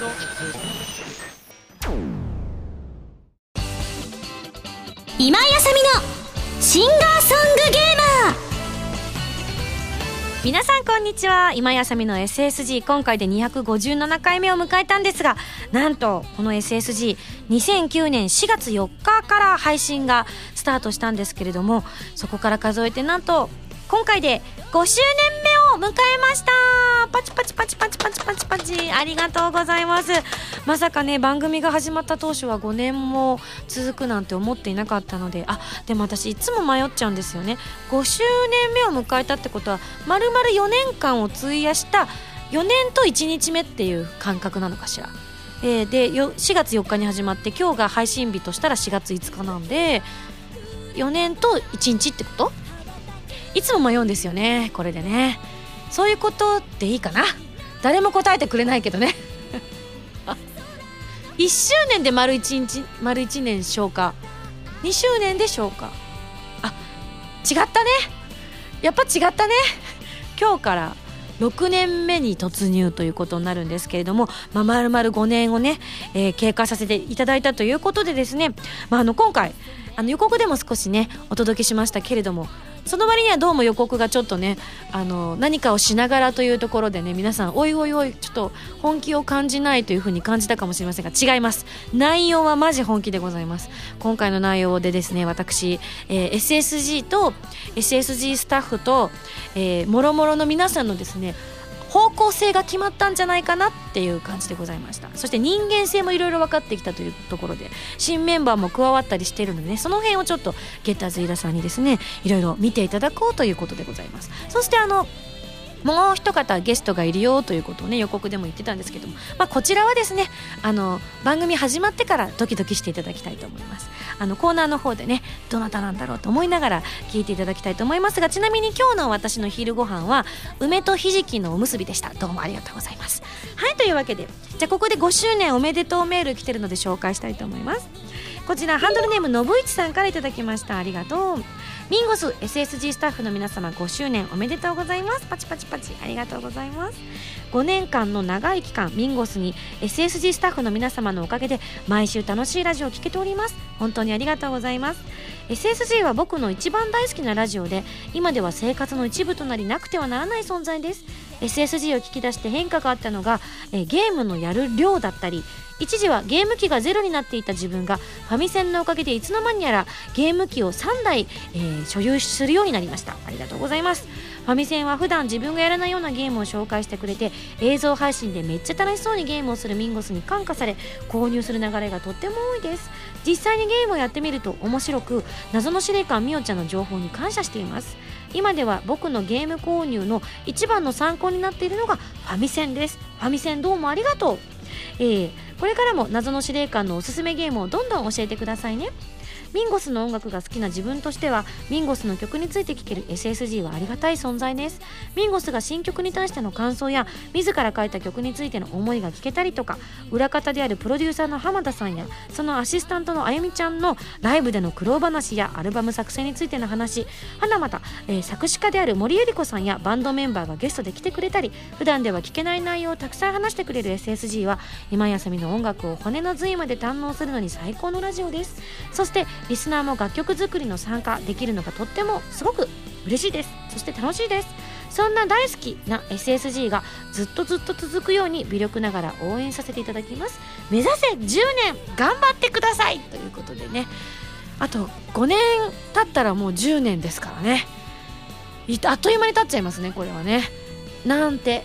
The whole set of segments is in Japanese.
今井あさみのシンガーソングゲーマー。皆さんこんにちは。今井あさみの SSG 今回で257回目を迎えたんですがなんとこの SSG2009 年4月4日から配信がスタートしたんですけれどもそこから数えてなんと今回で5周年を迎えました。パチパチパチパチパチパチパチ。ありがとうございます。まさかね番組が始まった当初は5年も続くなんて思っていなかったので。あでも私いつも迷っちゃうんですよね。5周年目を迎えたってことはまるまる4年間を費やした4年と1日目っていう感覚なのかしら。えー、で4月4日に始まって今日が配信日としたら4月5日なんで4年と1日ってこと？いつも迷うんですよねこれでね。そういうことでいいかな？誰も答えてくれないけどね。1周年で丸1日丸1年消化。2周年で消化。あ違ったね。やっぱ違ったね。今日から6年目に突入ということになるんですけれども、まあ、丸々5年をね、えー、経過させていただいたということでですね、まあ、あの今回あの予告でも少しねお届けしましたけれどもその割にはどうも予告がちょっとねあの何かをしながらというところでね皆さんおいおいおいちょっと本気を感じないというふうに感じたかもしれませんが違います。内容はマジ本気でございます。今回の内容でですね私、えー、SSG と SSG スタッフと、えー、もろもろの皆さんのですね方向性が決まったんじゃないかなっていう感じでございました。そして人間性もいろいろ分かってきたというところで新メンバーも加わったりしているのでねその辺をちょっとゲッターズイラさんにですねいろいろ見ていただこうということでございます。そしてあのもう一方ゲストがいるよということをね予告でも言ってたんですけども、まあ、こちらはですねあの番組始まってからドキドキしていただきたいと思います。あのコーナーの方でねどなたなんだろうと思いながら聞いていただきたいと思いますがちなみに今日の私の昼ご飯は梅とひじきのおむすびでした。どうもありがとうございます。はいというわけでじゃあここで5周年おめでとうメール来てるので紹介したいと思います。こちらハンドルネームのぶいちさんからいただきました。ありがとう。ミンゴス SSG スタッフの皆様5周年おめでとうございます。パチパチパチありがとうございます。5年間の長い期間ミンゴスに SSG スタッフの皆様のおかげで毎週楽しいラジオを聴けております。本当にありがとうございます。SSG は僕の一番大好きなラジオで今では生活の一部となりなくてはならない存在です。SSG を聞き出して変化があったのが、えゲームのやる量だったり一時はゲーム機がゼロになっていた自分がファミセンのおかげでいつの間にやらゲーム機を3台、えー、所有するようになりました。ありがとうございます。ファミセンは普段自分がやらないようなゲームを紹介してくれて映像配信でめっちゃ楽しそうにゲームをするミンゴスに感化され購入する流れがとっても多いです。実際にゲームをやってみると面白く謎の司令官みおちゃんの情報に感謝しています。今では僕のゲーム購入の一番の参考になっているのがファミセンです。ファミセンどうもありがとう。えー、これからも謎の司令官のおすすめゲームをどんどん教えてくださいね。ミンゴスの音楽が好きな自分としてはミンゴスの曲について聴ける SSG はありがたい存在です。ミンゴスが新曲に対しての感想や自ら書いた曲についての思いが聞けたりとか裏方であるプロデューサーの浜田さんやそのアシスタントのあゆみちゃんのライブでの苦労話やアルバム作成についての話はなまた、えー、作詞家である森恵理子さんやバンドメンバーがゲストで来てくれたり普段では聞けない内容をたくさん話してくれる SSG は今休みの音楽を骨の髄まで堪能するのに最高のラジオです。そしてリスナーも楽曲作りの参加できるのがとってもすごく嬉しいです。そして楽しいです。そんな大好きな SSG がずっとずっと続くように微力ながら応援させていただきます。目指せ10年頑張ってください。ということでね。あと5年経ったらもう10年ですからね。あっという間に経っちゃいますねこれはね。なんて。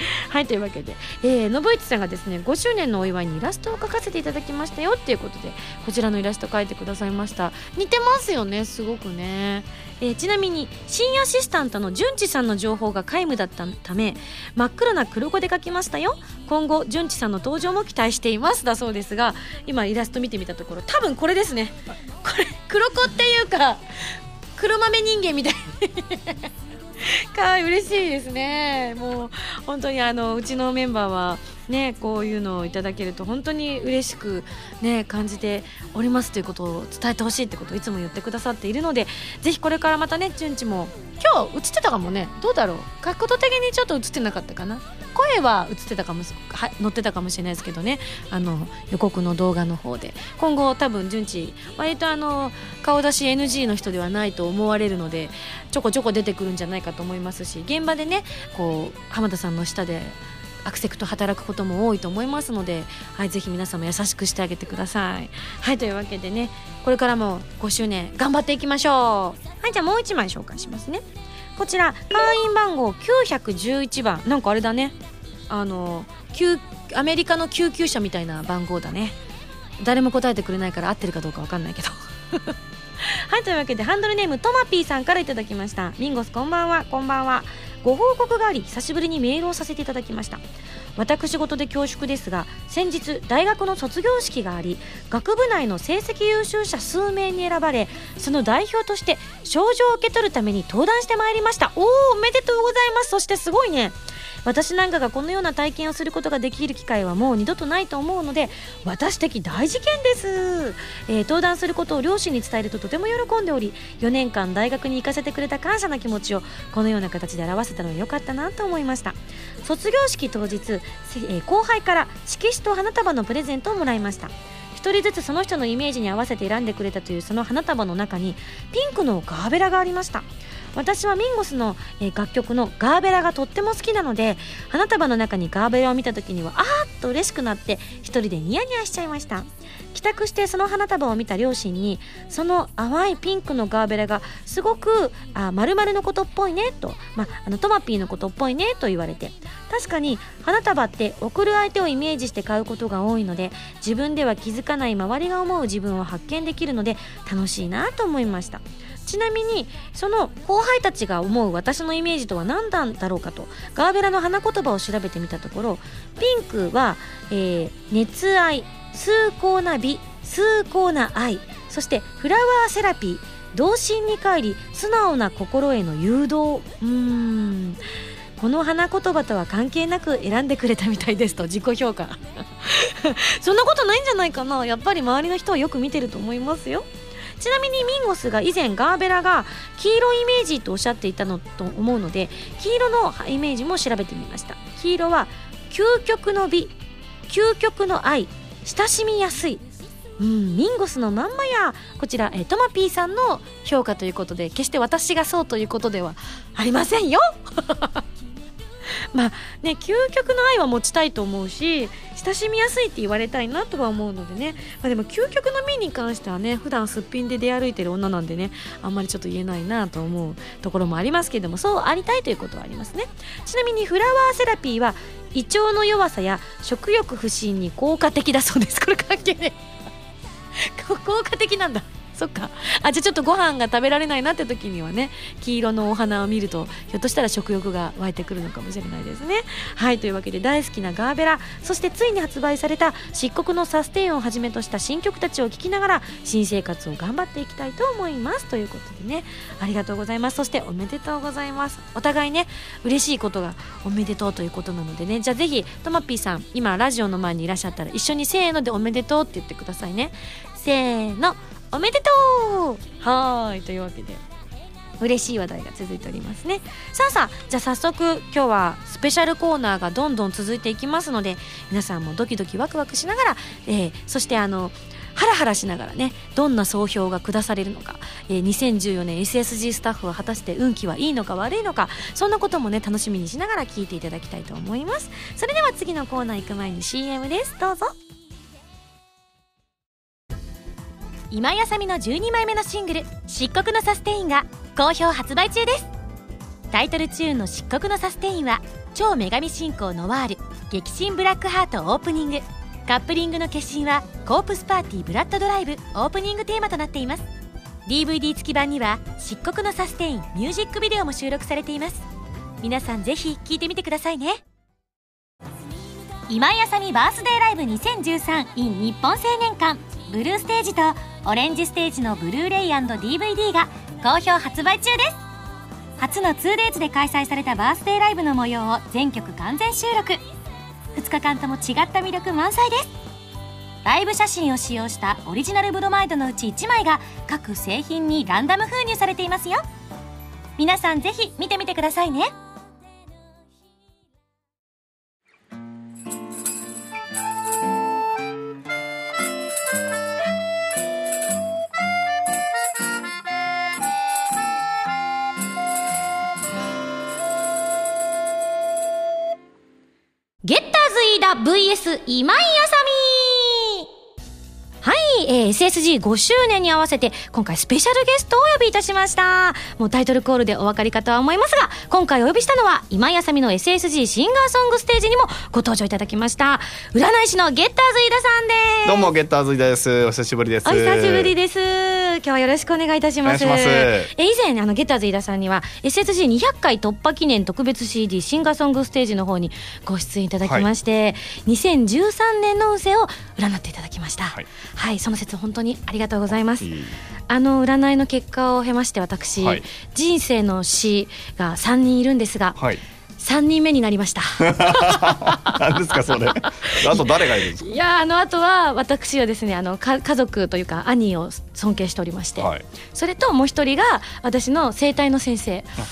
はいというわけで、えー、信一さんがですね5周年のお祝いにイラストを描かせていただきましたよっていうことでこちらのイラスト描いてくださいました。似てますよねすごくね、えー、ちなみに新アシスタントの淳地さんの情報が皆無だったため真っ黒な黒子で描きましたよ。今後淳地さんの登場も期待しています。だそうですが今イラスト見てみたところ多分これですね。これ黒子っていうか黒豆人間みたい。かわい嬉しいですね。もう本当にあのうちのメンバーはねこういうのをいただけると本当に嬉しくね感じておりますということを伝えてほしいってことをいつも言ってくださっているのでぜひこれからまたね順次も今日映ってたかもねどうだろう？角度的にちょっと映ってなかったかな？声は映ってたかもは載ってたかもしれないですけどねあの予告の動画の方で今後多分順次割とあの顔出し NG の人ではないと思われるのでちょこちょこ出てくるんじゃないかと思いますし現場でねこう浜田さんの下でアクセクと働くことも多いと思いますので、はい、ぜひ皆様優しくしてあげてください。はいというわけでねこれからも5周年頑張っていきましょう。はいじゃあもう1枚紹介しますね。こちら会員番号911番なんかあれだねあの救アメリカの救急車みたいな番号だね。誰も答えてくれないから合ってるかどうか分かんないけど。はいというわけでハンドルネームトマピーさんから頂きました。ミンゴスこんばんは。こんばんは。ご報告があり久しぶりにメールをさせていただきました。私事で恐縮ですが先日大学の卒業式があり学部内の成績優秀者数名に選ばれその代表として賞状を受け取るために登壇してまいりました。おおおめでとうございます。そしてすごいね。私なんかがこのような体験をすることができる機会はもう二度とないと思うので私的大事件です、えー、登壇することを両親に伝えるととても喜んでおり4年間大学に行かせてくれた感謝の気持ちをこのような形で表せたのは良かったなと思いました。卒業式当日、え、後輩から色紙と花束のプレゼントをもらいました。1人ずつその人のイメージに合わせて選んでくれたというその花束の中にピンクのガーベラがありました。私はミンゴスの、え楽曲のガーベラがとっても好きなので花束の中にガーベラを見た時にはあーっと嬉しくなって一人でニヤニヤしちゃいました。帰宅してその花束を見た両親にその淡いピンクのガーベラがすごくあ〇〇のことっぽいねと、まああのトマピーのことっぽいねと言われて。確かに花束って送る相手をイメージして買うことが多いので自分では気づかない周りが思う自分を発見できるので楽しいなと思いました。ちなみにその後輩たちが思う私のイメージとは何なんだろうかとガーベラの花言葉を調べてみたところピンクは、えー、熱愛崇高な美崇高な愛そしてフラワーセラピー童心に帰り素直な心への誘導。うーん。この花言葉とは関係なく選んでくれたみたいですと自己評価。そんなことないんじゃないかな。やっぱり周りの人はよく見てると思いますよ。ちなみにミンゴスが以前ガーベラが黄色イメージとおっしゃっていたのと思うので黄色のイメージも調べてみました。黄色は究極の美究極の愛親しみやすい。うん、ミンゴスのまんまや。こちら、えトマピーさんの評価ということで決して私がそうということではありませんよ。まあね究極の愛は持ちたいと思うし親しみやすいって言われたいなとは思うのでね、まあ、でも究極の美に関してはね普段すっぴんで出歩いてる女なんでねあんまりちょっと言えないなと思うところもありますけれどもそうありたいということはありますね。ちなみにフラワーセラピーは胃腸の弱さや食欲不振に効果的だそうです。これ関係ね 効果的なんだ。そっか。あじゃあちょっとご飯が食べられないなって時にはね黄色のお花を見るとひょっとしたら食欲が湧いてくるのかもしれないですね。はいというわけで大好きなガーベラそしてついに発売された漆黒のサステインをはじめとした新曲たちを聴きながら新生活を頑張っていきたいと思います。ということでねありがとうございます。そしておめでとうございます。お互いね嬉しいことがおめでとうということなのでねじゃあぜひトマピーさん今ラジオの前にいらっしゃったら一緒にせーのでおめでとうって言ってくださいね。せーの。おめでとう。はい。というわけで。嬉しい話題が続いておりますね。さあさあじゃあ早速今日はスペシャルコーナーがどんどん続いていきますので皆さんもドキドキワクワクしながら、えー、そしてあのハラハラしながらねどんな総評が下されるのか、えー、2014年 SSG スタッフは果たして運気はいいのか悪いのかそんなこともね楽しみにしながら聞いていただきたいと思います。それでは次のコーナー行く前に CM です。どうぞ。今やさみの12枚目のシングル「漆黒のサステイン」が好評発売中です。タイトルチューンの「漆黒のサステイン」は超女神信仰ノワール激震ブラックハートオープニング。カップリングの決心はコープスパーティーブラッドドライブオープニングテーマとなっています。DVD 付き版には漆黒のサステインミュージックビデオも収録されています。皆さんぜひ聴いてみてくださいね。今井あさみバースデーライブ 2013in 日本青年館。ブルーステージとオレンジステージのブルーレイ &DVD が好評発売中です。初の 2days で開催されたバースデーライブの模様を全曲完全収録。2日間とも違った魅力満載です。ライブ写真を使用したオリジナルブロマイドのうち1枚が各製品にランダム封入されていますよ。皆さんぜひ見てみてくださいね。今井あさみはい、えー、SSG5 周年に合わせて今回スペシャルゲストをお呼びいたしました。もうタイトルコールでお分かりかとは思いますが今回お呼びしたのは今井あさみの SSG シンガーソングステージにもご登場いただきました。占い師のゲッターズ飯田さんです。どうもゲッターズイです。お久しぶりです。お久しぶりです今日はよろしくお願いいたします。ます。え以前あのゲッターズ飯田さんには SSG200 回突破記念特別 CD シンガーソングステージの方にご出演いただきまして、2013年の運勢を占っていただきました。はい。はい、その説本当にありがとうございます。いい。あの占いの結果を経まして私、はい。人生の死が3人いるんですが、はい。3人目になりました 何ですかそれ。あと誰がいるんですいやあのあとは私はですねあのか家族というか兄を尊敬しておりまして、か。はい。それともう一人が私の生体の先生あ、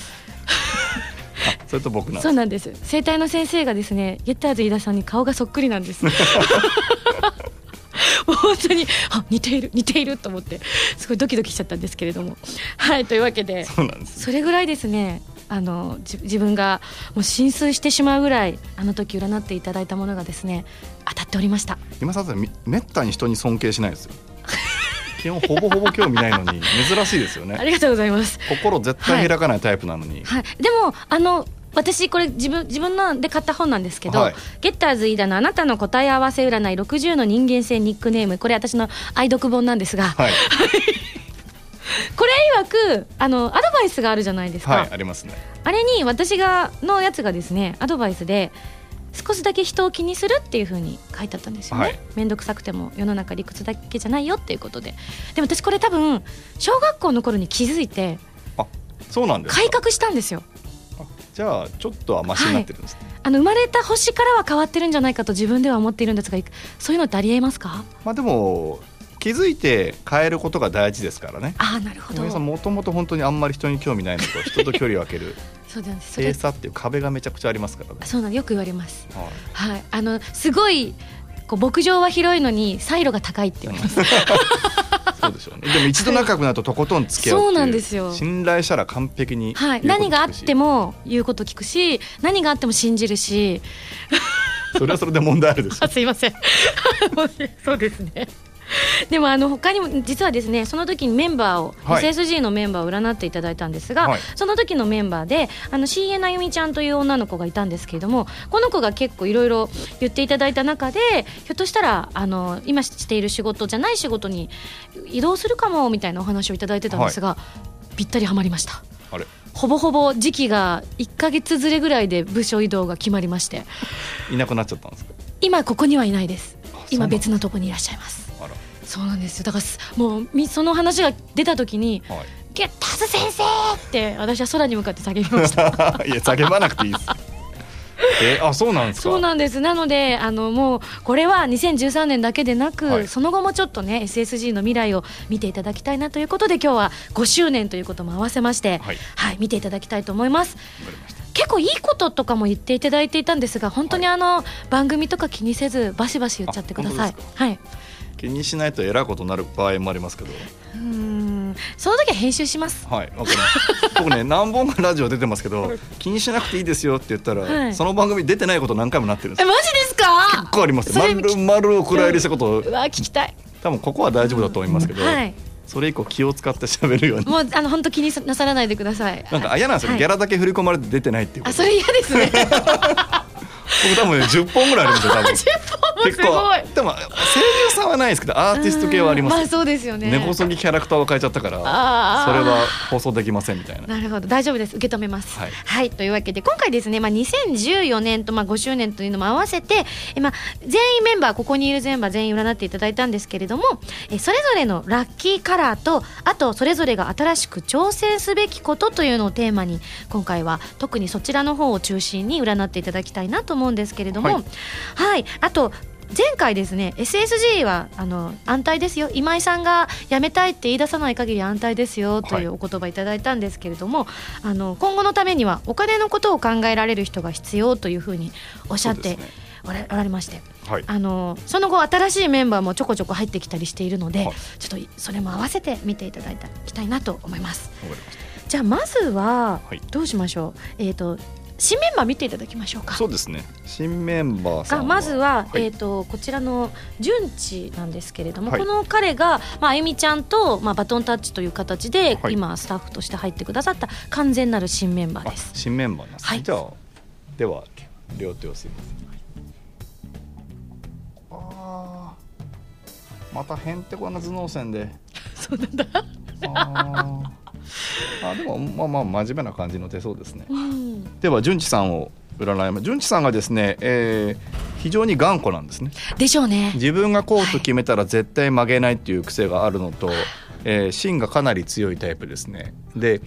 それと僕なんですそうなんです生体の先生がですねゲッターズ飯田さんに顔がそっくりなんです 本当にあ似ている似ていると思ってすごいドキドキしちゃったんですけれどもはいというわけでそうなんです。それぐらいですねあのじ自分がもう浸水してしまうぐらいあの時占っていただいたものがですね当たっておりました今さめったに人に尊敬しないですよ。基本ほぼほぼ興味ないのに珍しいですよね。ありがとうございます心絶対開かないタイプなのに。はい、でもあの私これ自分自分ので買った本なんですけど、はいゲッターズ飯田のあなたの答え合わせ占い60の人間性ニックネームこれ私の愛読本なんですが、はい。これ曰くあのアドバイスがあるじゃないですか、はいありますね。あれに私がのやつがですねアドバイスで少しだけ人を気にするっていう風に書いてあったんですよね、はい。めんどくさくても世の中理屈だけじゃないよっていうことで。でも私これ多分小学校の頃に気づいてあ、そうなんですか。改革したんですよ。あじゃあちょっとはマシになってるんですね。あの生まれた星からは変わってるんじゃないかと自分では思っているんですがいそういうのってありえますか？まあでも気づいて変えることが大事ですからね。ああなるほど。もともと本当にあんまり人に興味ないのと 人と距離を空ける。そうなんです。閉鎖っていう壁がめちゃくちゃありますから。ね。そうなんよく言われます。はい。はい。あのすごいこう牧場は広いのにサイロが高いって言われます。そうでしょうね。でも一度仲良くなるととことん付き合うそうなんですよ。信頼したら完璧にはい。何があっても言うこと聞くし何があっても信じるし。それはそれで問題あるでしょ。あ。すいません。そうですね でもあの他にも実はですねその時にメンバーを、はい。SSG のメンバーを占っていただいたんですが、はい。その時のメンバーであの CA なゆみちゃんという女の子がいたんですけれどもこの子が結構いろいろ言っていただいた中でひょっとしたらあの今している仕事じゃない仕事に移動するかもみたいなお話をいただいてたんですが、ぴったりはまりました。あれ？ほぼほぼ時期が1か月ずれぐらいで部署移動が決まりまして。いなくなっちゃったんですか？今ここにはいないです。今別のとこにいらっしゃいますそうなんですよだからすもうみその話が出た時にはい。「ゲッタ先生!」って私は空に向かって叫びました いや叫ばなくていいです。えあそうなんですか？そうなんですなのであのもうこれは2013年だけでなく、はいその後もちょっとね SSG の未来を見ていただきたいなということで今日は5周年ということも合わせまして、はいはい、見ていただきたいと思います。結構いいこととかも言っていただいていたんですが本当にあの、番組とか気にせずバシバシ言っちゃってくださいはい気にしないとえらいことになる場合もありますけど。うーん。その時は編集します。はい、わかります。僕ね、何本かラジオ出てますけど、気にしなくていいですよって言ったら、はい。その番組出てないこと何回もなってるんですよ。えマジですか？結構あります。よ。それ丸々お蔵入りしたこと、うわ聞きたい。多分ここは大丈夫だと思いますけど、はい。それ以降気を使って喋るように。もうあの本当気になさらないでください。なんか嫌なんですよ、はい。ギャラだけ振り込まれて出てないっていうこと。あそれ嫌ですね 僕多分ね10本ぐらいあるんですよ、多分。10本もすごい。でも声優さんはないですけど、アーティスト系はあります。まあそうですよね。根こそぎキャラクターを変えちゃったから、それは放送できませんみたいな。なるほど。大丈夫です。受け止めます。はい。というわけで今回ですね、まあ、2014年とまあ5周年というのも合わせてえ、まあ、全員メンバーここにいるメンバー全員占っていただいたんですけれどもえそれぞれのラッキーカラーとあとそれぞれが新しく挑戦すべきことというのをテーマに今回は特にそちらの方を中心に占っていただきたいなと思うんですけれどもはい。はい、あと前回ですね SSG はあの安泰ですよ。今井さんが辞めたいって言い出さない限り安泰ですよというお言葉いただいたんですけれども、あの今後のためにはお金のことを考えられる人が必要というふうにおっしゃっておられましてはい。あのその後新しいメンバーもちょこちょこ入ってきたりしているので、はい。ちょっとそれも合わせて見ていただいたきたいなと思います。じゃあまずは、はい。どうしましょう？えっ、と新メンバー見ていただきましょうか。そうですね。新メンバーさんがまずは、はい。えー、とこちらの順地なんですけれども、はい。この彼が、まああゆみちゃんと、まあ、バトンタッチという形で、はい。今スタッフとして入ってくださった完全なる新メンバーあです。新メンバーなんですね、はい。じゃあでは両手をすいません。あー。またへんてこな頭脳線で。そうなんだ、あでもまあまあ真面目な感じの手そうですね。うん、では順次さんを占います。順次さんがですね、えー非常に頑固なんですね。でしょうね。自分がこうと決めたら絶対曲げないっていう癖があるのと、えー芯がかなり強いタイプですね。で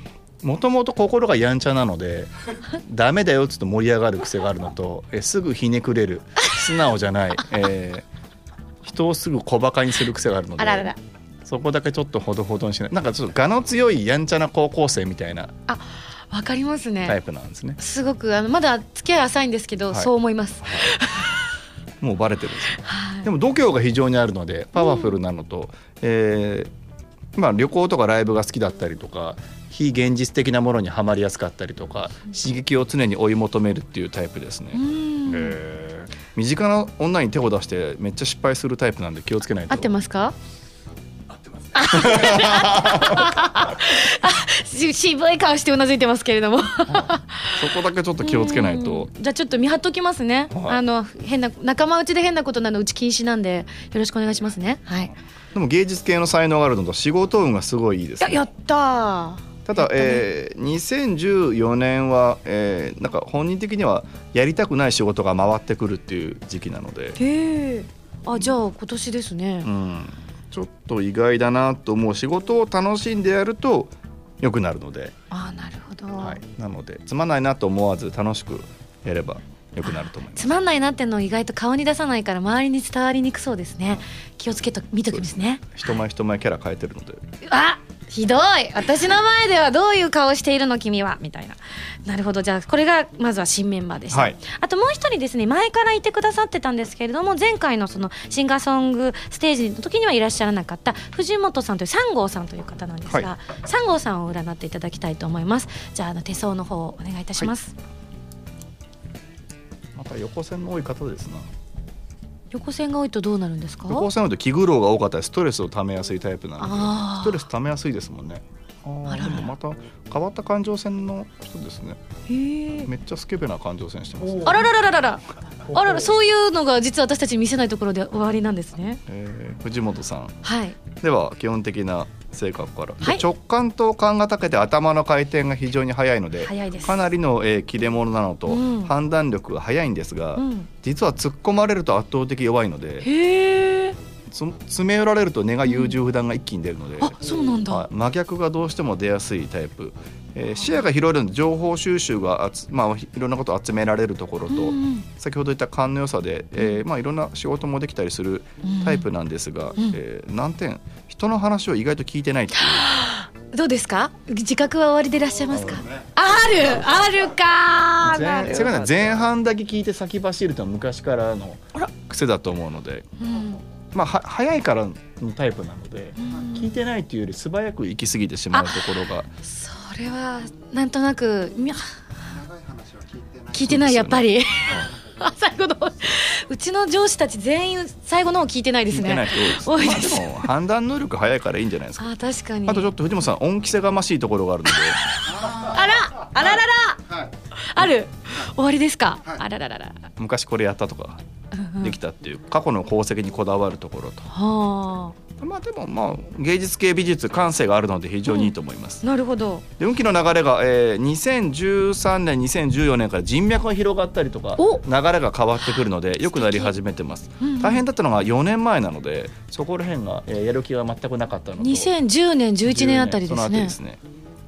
もともと心がやんちゃなので ダメだよっつって盛り上がる癖があるのと、えーすぐひねくれる素直じゃない、えー人をすぐ小バカにする癖があるのであらららそこだけちょっとほどほどにしない。なんかちょっと我の強いやんちゃな高校生みたいなわかりますね。タイプなんですね。すごくあのまだ付き合い浅いんですけど、はい。そう思います。もうバレてるんですよ。はい。でも度胸が非常にあるのでパワフルなのと、えーまあ、旅行とかライブが好きだったりとか非現実的なものにはまりやすかったりとか刺激を常に追い求めるっていうタイプですね。身近な女に手を出してめっちゃ失敗するタイプなんで気をつけないと。合ってますか？し 渋い顔してうなずいてますけれども。そこだけちょっと気をつけないと。うん。じゃあちょっと見張っときますね、はい。あの変な仲間内で変なことなのうち禁止なんでよろしくお願いしますね。はい。でも芸術系の才能があるのと仕事運がすごいいいですね。ややったー。ただ、えー2014年は、えーなんか本人的にはやりたくない仕事が回ってくるっていう時期なので、へえあじゃあ今年ですね、うん、ちょっと意外だなと思う仕事を楽しんでやると良くなるので、あなるほど、はい、なのでつまんないなと思わず楽しくやれば良くなると思います。つまんないなってのを意外と顔に出さないから周りに伝わりにくそうですね。気をつけと見ときますね。人前人前キャラ変えてるので、あひどい。私の前ではどういう顔しているの君は。みたいな。なるほど。じゃあこれがまずは新メンバーでした、はい。あともう一人ですね前からいてくださってたんですけれども前回のそのシンガーソングステージの時にはいらっしゃらなかった藤本さんという三号さんという方なんですが、は三号さんを占っていただきたいと思います。じゃああの手相の方をお願いいたします、また横線の多い方ですな。横線が多いとどうなるんですか？横線多いと気苦労が多かったりストレスをためやすいタイプなのでストレスためやすいですもんね。あでもまた変わった感情線の人ですね。めっちゃスケベな感情線してます、ね。あらららららら。あららそういうのが実は私たちに見せないところで終わりなんですね。えー藤本さん。はい。では基本的な性格から、はい。直感と勘がたけて頭の回転が非常に速いのでかなりの、えー切れ者なのと、うん。判断力が速いんですが、うん。実は突っ込まれると圧倒的弱いのでへえつ詰め寄られると根が優柔不断が一気に出るので、あそうなんだ、はい。真逆がどうしても出やすいタイプ、えー視野が広いので情報収集がまあ、いろんなことを集められるところと、うんうん。先ほど言った勘の良さで、えーまあ、いろんな仕事もできたりするタイプなんですが、うん。えー難点人の話を意外と聞いてないっていう。どうですか？自覚は終わりでいらっしゃいますか？あるある！かなる前それがね前半だけ聞いて先走るとは昔からの癖だと思うので、うん。まあ、は早いからのタイプなので、うん。聞いてないっていうより素早く行き過ぎてしまうところが。それはなんとなくみ聞いてない。やっぱり 最後のうちの上司たち全員最後のを聞いてないですね。人多いです。も判断能力早いからいいんじゃないですか。あ確かに。あとちょっと藤本さん恩着せがましいところがあるので、あらあららら、ある。終わりですか、あらららら。昔これやったとかうんうん。できたっていう過去の功績にこだわるところと、はまあでもまあ芸術系美術感性があるので非常にいいと思います。あなるほど。で運気の流れが、えー、2013年2014年から人脈が広がったりとかお。流れが変わってくるので良くなり始めてます。うんうん。大変だったのが4年前なのでそこら辺が、えーやる気が全くなかったのと。2010年11年あたりでそのすねあたりですね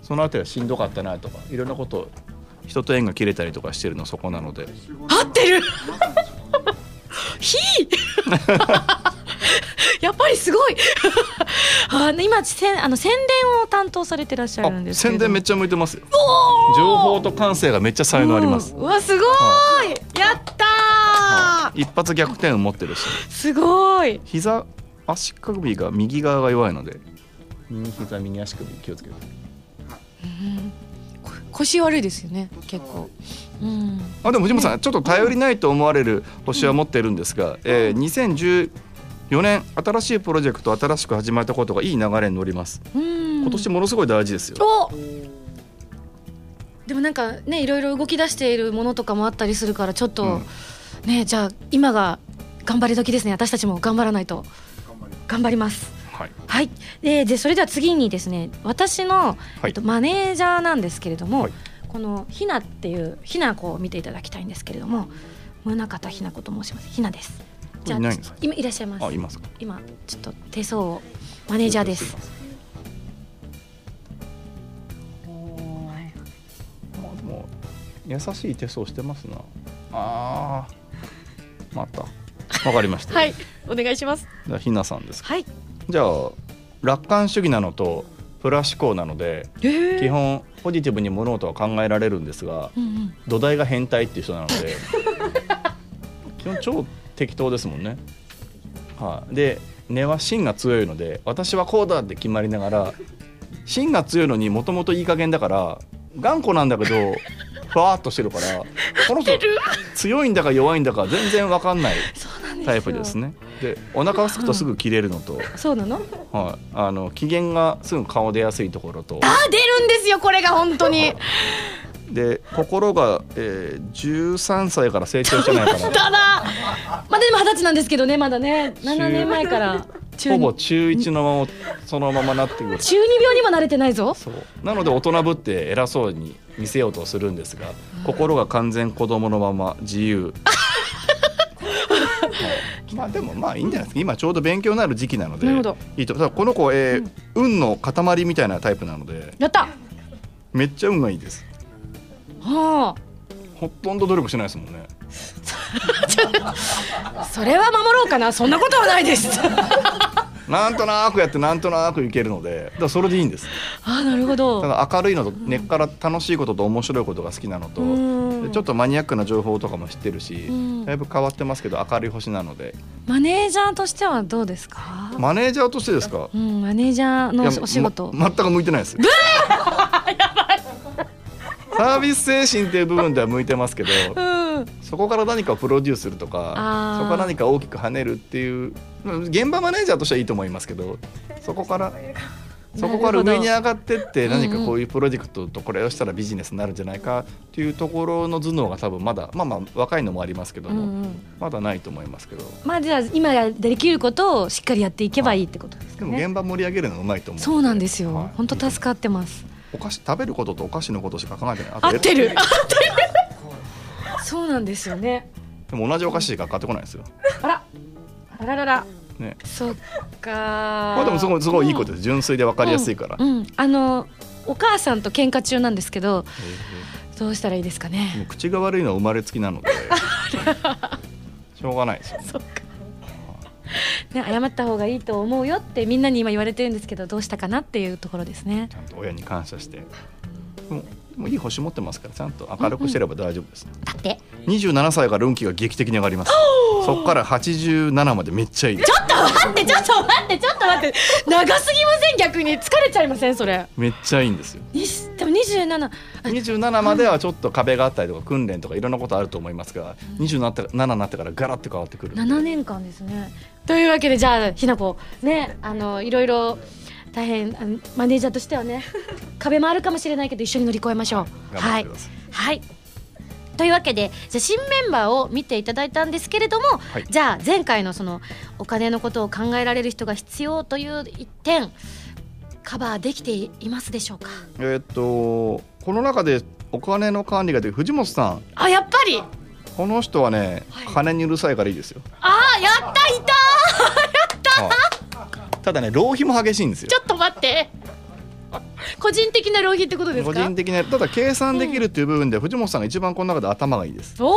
そのあたりはしんどかったなとかいろんなこと人と縁が切れたりとかしてるのそこなので。合ってる！ひ やっぱりすごい！あの今せんあの宣伝を担当されてらっしゃあるんですけれど宣伝めっちゃ向いてますよ。情報と感性がめっちゃ才能あります。うわすごい、やったー！一発逆転を持ってるし。すごい！膝足首が右側が弱いので。右膝右足首気をつけて。うんこ腰悪いですよね結構。うん。あでも藤本さん、ちょっと頼りないと思われる星は持ってるんですが、えー、2014年新しいプロジェクト新しく始まったことがいい流れに乗ります。うん。今年ものすごい大事ですよ、お。でもなんかねいろいろ動き出しているものとかもあったりするからちょっと、うん。ねじゃあ今が頑張り時ですね。私たちも頑張らないと。頑張りますはい。はい、ででそれでは次にですね私の、はい。えっと、マネージャーなんですけれども、はい。このひなっていうひな子を見ていただきたいんですけれども宗像ひな子と申します。ひなです。じゃあいないんですか？今いらっしゃいます。あいますか？今ちょっと手相をマネージャーです。まあでも優しい手相してますな。あー。また。わかりました、はい。お願いします。じゃあひなさんですか？はいじゃあ楽観主義なのとプラ思考なのでえー。基本ポジティブに物事は考えられるんですがうんうん。土台が変態っていう人なので 基本超適当ですもんね。はい、で根は芯が強いので私はこうだって決まりながら芯が強いのにもともといい加減だから頑固なんだけどふわーっとしてるからこの人強いんだか弱いんだか全然わかんないタイプですね。でお腹がすくとすぐ切れるのと、そうなの？はい、あの機嫌がすぐ顔出やすいところと。あ出るんですよこれが本当に。で心が、えー、13歳から成長してないからだ。なまだでも二十歳なんですけどねまだね。7年前から。中ほ二ぼ中1のままそのままなってくる。中二病にも慣れてないぞ。そう。なので大人ぶって偉そうに見せようとするんですが心が完全子供のまま自由。は い まあでもまあいいんじゃないですか。今ちょうど勉強になる時期なので。なるほど。いいと。ただこの子、えー運の塊みたいなタイプなので。やった。めっちゃ運がいいです。はほとんど努力しないですもんね。あ それは守ろうかな。そんなことはないです。なんとなくやってなんとなくいけるので。だからそれでいいんです。あなるほど。ただ明るいのと根っから楽しいことと面白いことが好きなのとうん。でちょっとマニアックな情報とかも知ってるしん。だいぶ変わってますけど明るい星なので。マネージャーとしてはどうですか？マネージャーとしてですか？うんマネージャーのお仕事、ま全く向いてないです。サービス精神っていう部分では向いてますけどうん。そこから何かをプロデュースするとかそこから何か大きく跳ねるっていううん現場マネージャーとしてはいいと思いますけどそこからそこから上に上がってって何かこういうプロジェクトとこれをしたらビジネスになるんじゃないかっていうところの頭脳が多分まだまあまあ若いのもありますけども、うんうんまだないと思いますけど。まあじゃあ今できることをしっかりやっていけばいいってことですでかねも現場盛り上げるのがうまいと思うそうなんですよ、はい。本当助かってます。お菓子食べることとお菓子のことしか考えてないあと合ってる。合ってるそうなんですよね。でも同じお菓子しか買ってこないですよ、あら。あらららね、そっか。まあでもすごいすごいいいことです。純粋で分かりやすいから、うん、うん。あのお母さんと喧嘩中なんですけどへどうしたらいいですかね？口が悪いのは生まれつきなので。しょうがないですよね。そっか。ね謝った方がいいと思うよってみんなに今言われてるんですけどどうしたかなっていうところですね。ちゃんと親に感謝してでもでもいい星持ってますからちゃんと明るくしてれば大丈夫です、だって。27歳から運気が劇的に上がります。そこから87までめっちゃいい。ちょっと待ってちょっと待ってちょっと待って。長すぎません？逆に疲れちゃいません？それ。めっちゃいいんですよ。でも27あ27まではちょっと壁があったりとか訓練とかいろんなことあると思いますが27になってからガラッと変わってくるんで。7年間ですね。というわけでじゃあひなこ。ねあのいろいろ大変あのマネージャーとしてはね 壁もあるかもしれないけど一緒に乗り越えましょう。頑張ってください、はい。というわけでじゃあ新メンバーを見ていただいたんですけれども、はい。じゃあ前回のそのお金のことを考えられる人が必要という一点カバーできていますでしょうか？えーっとこの中でお金の管理ができる藤本さん。あやっぱり？この人はね、金にうるさいからいいですよ、あやったいた はいただね浪費も激しいんですよ。ちょっと待って。個人的な浪費ってことですか？個人的なただ計算できるっていう部分で藤本さんが一番この中で頭がいいです。お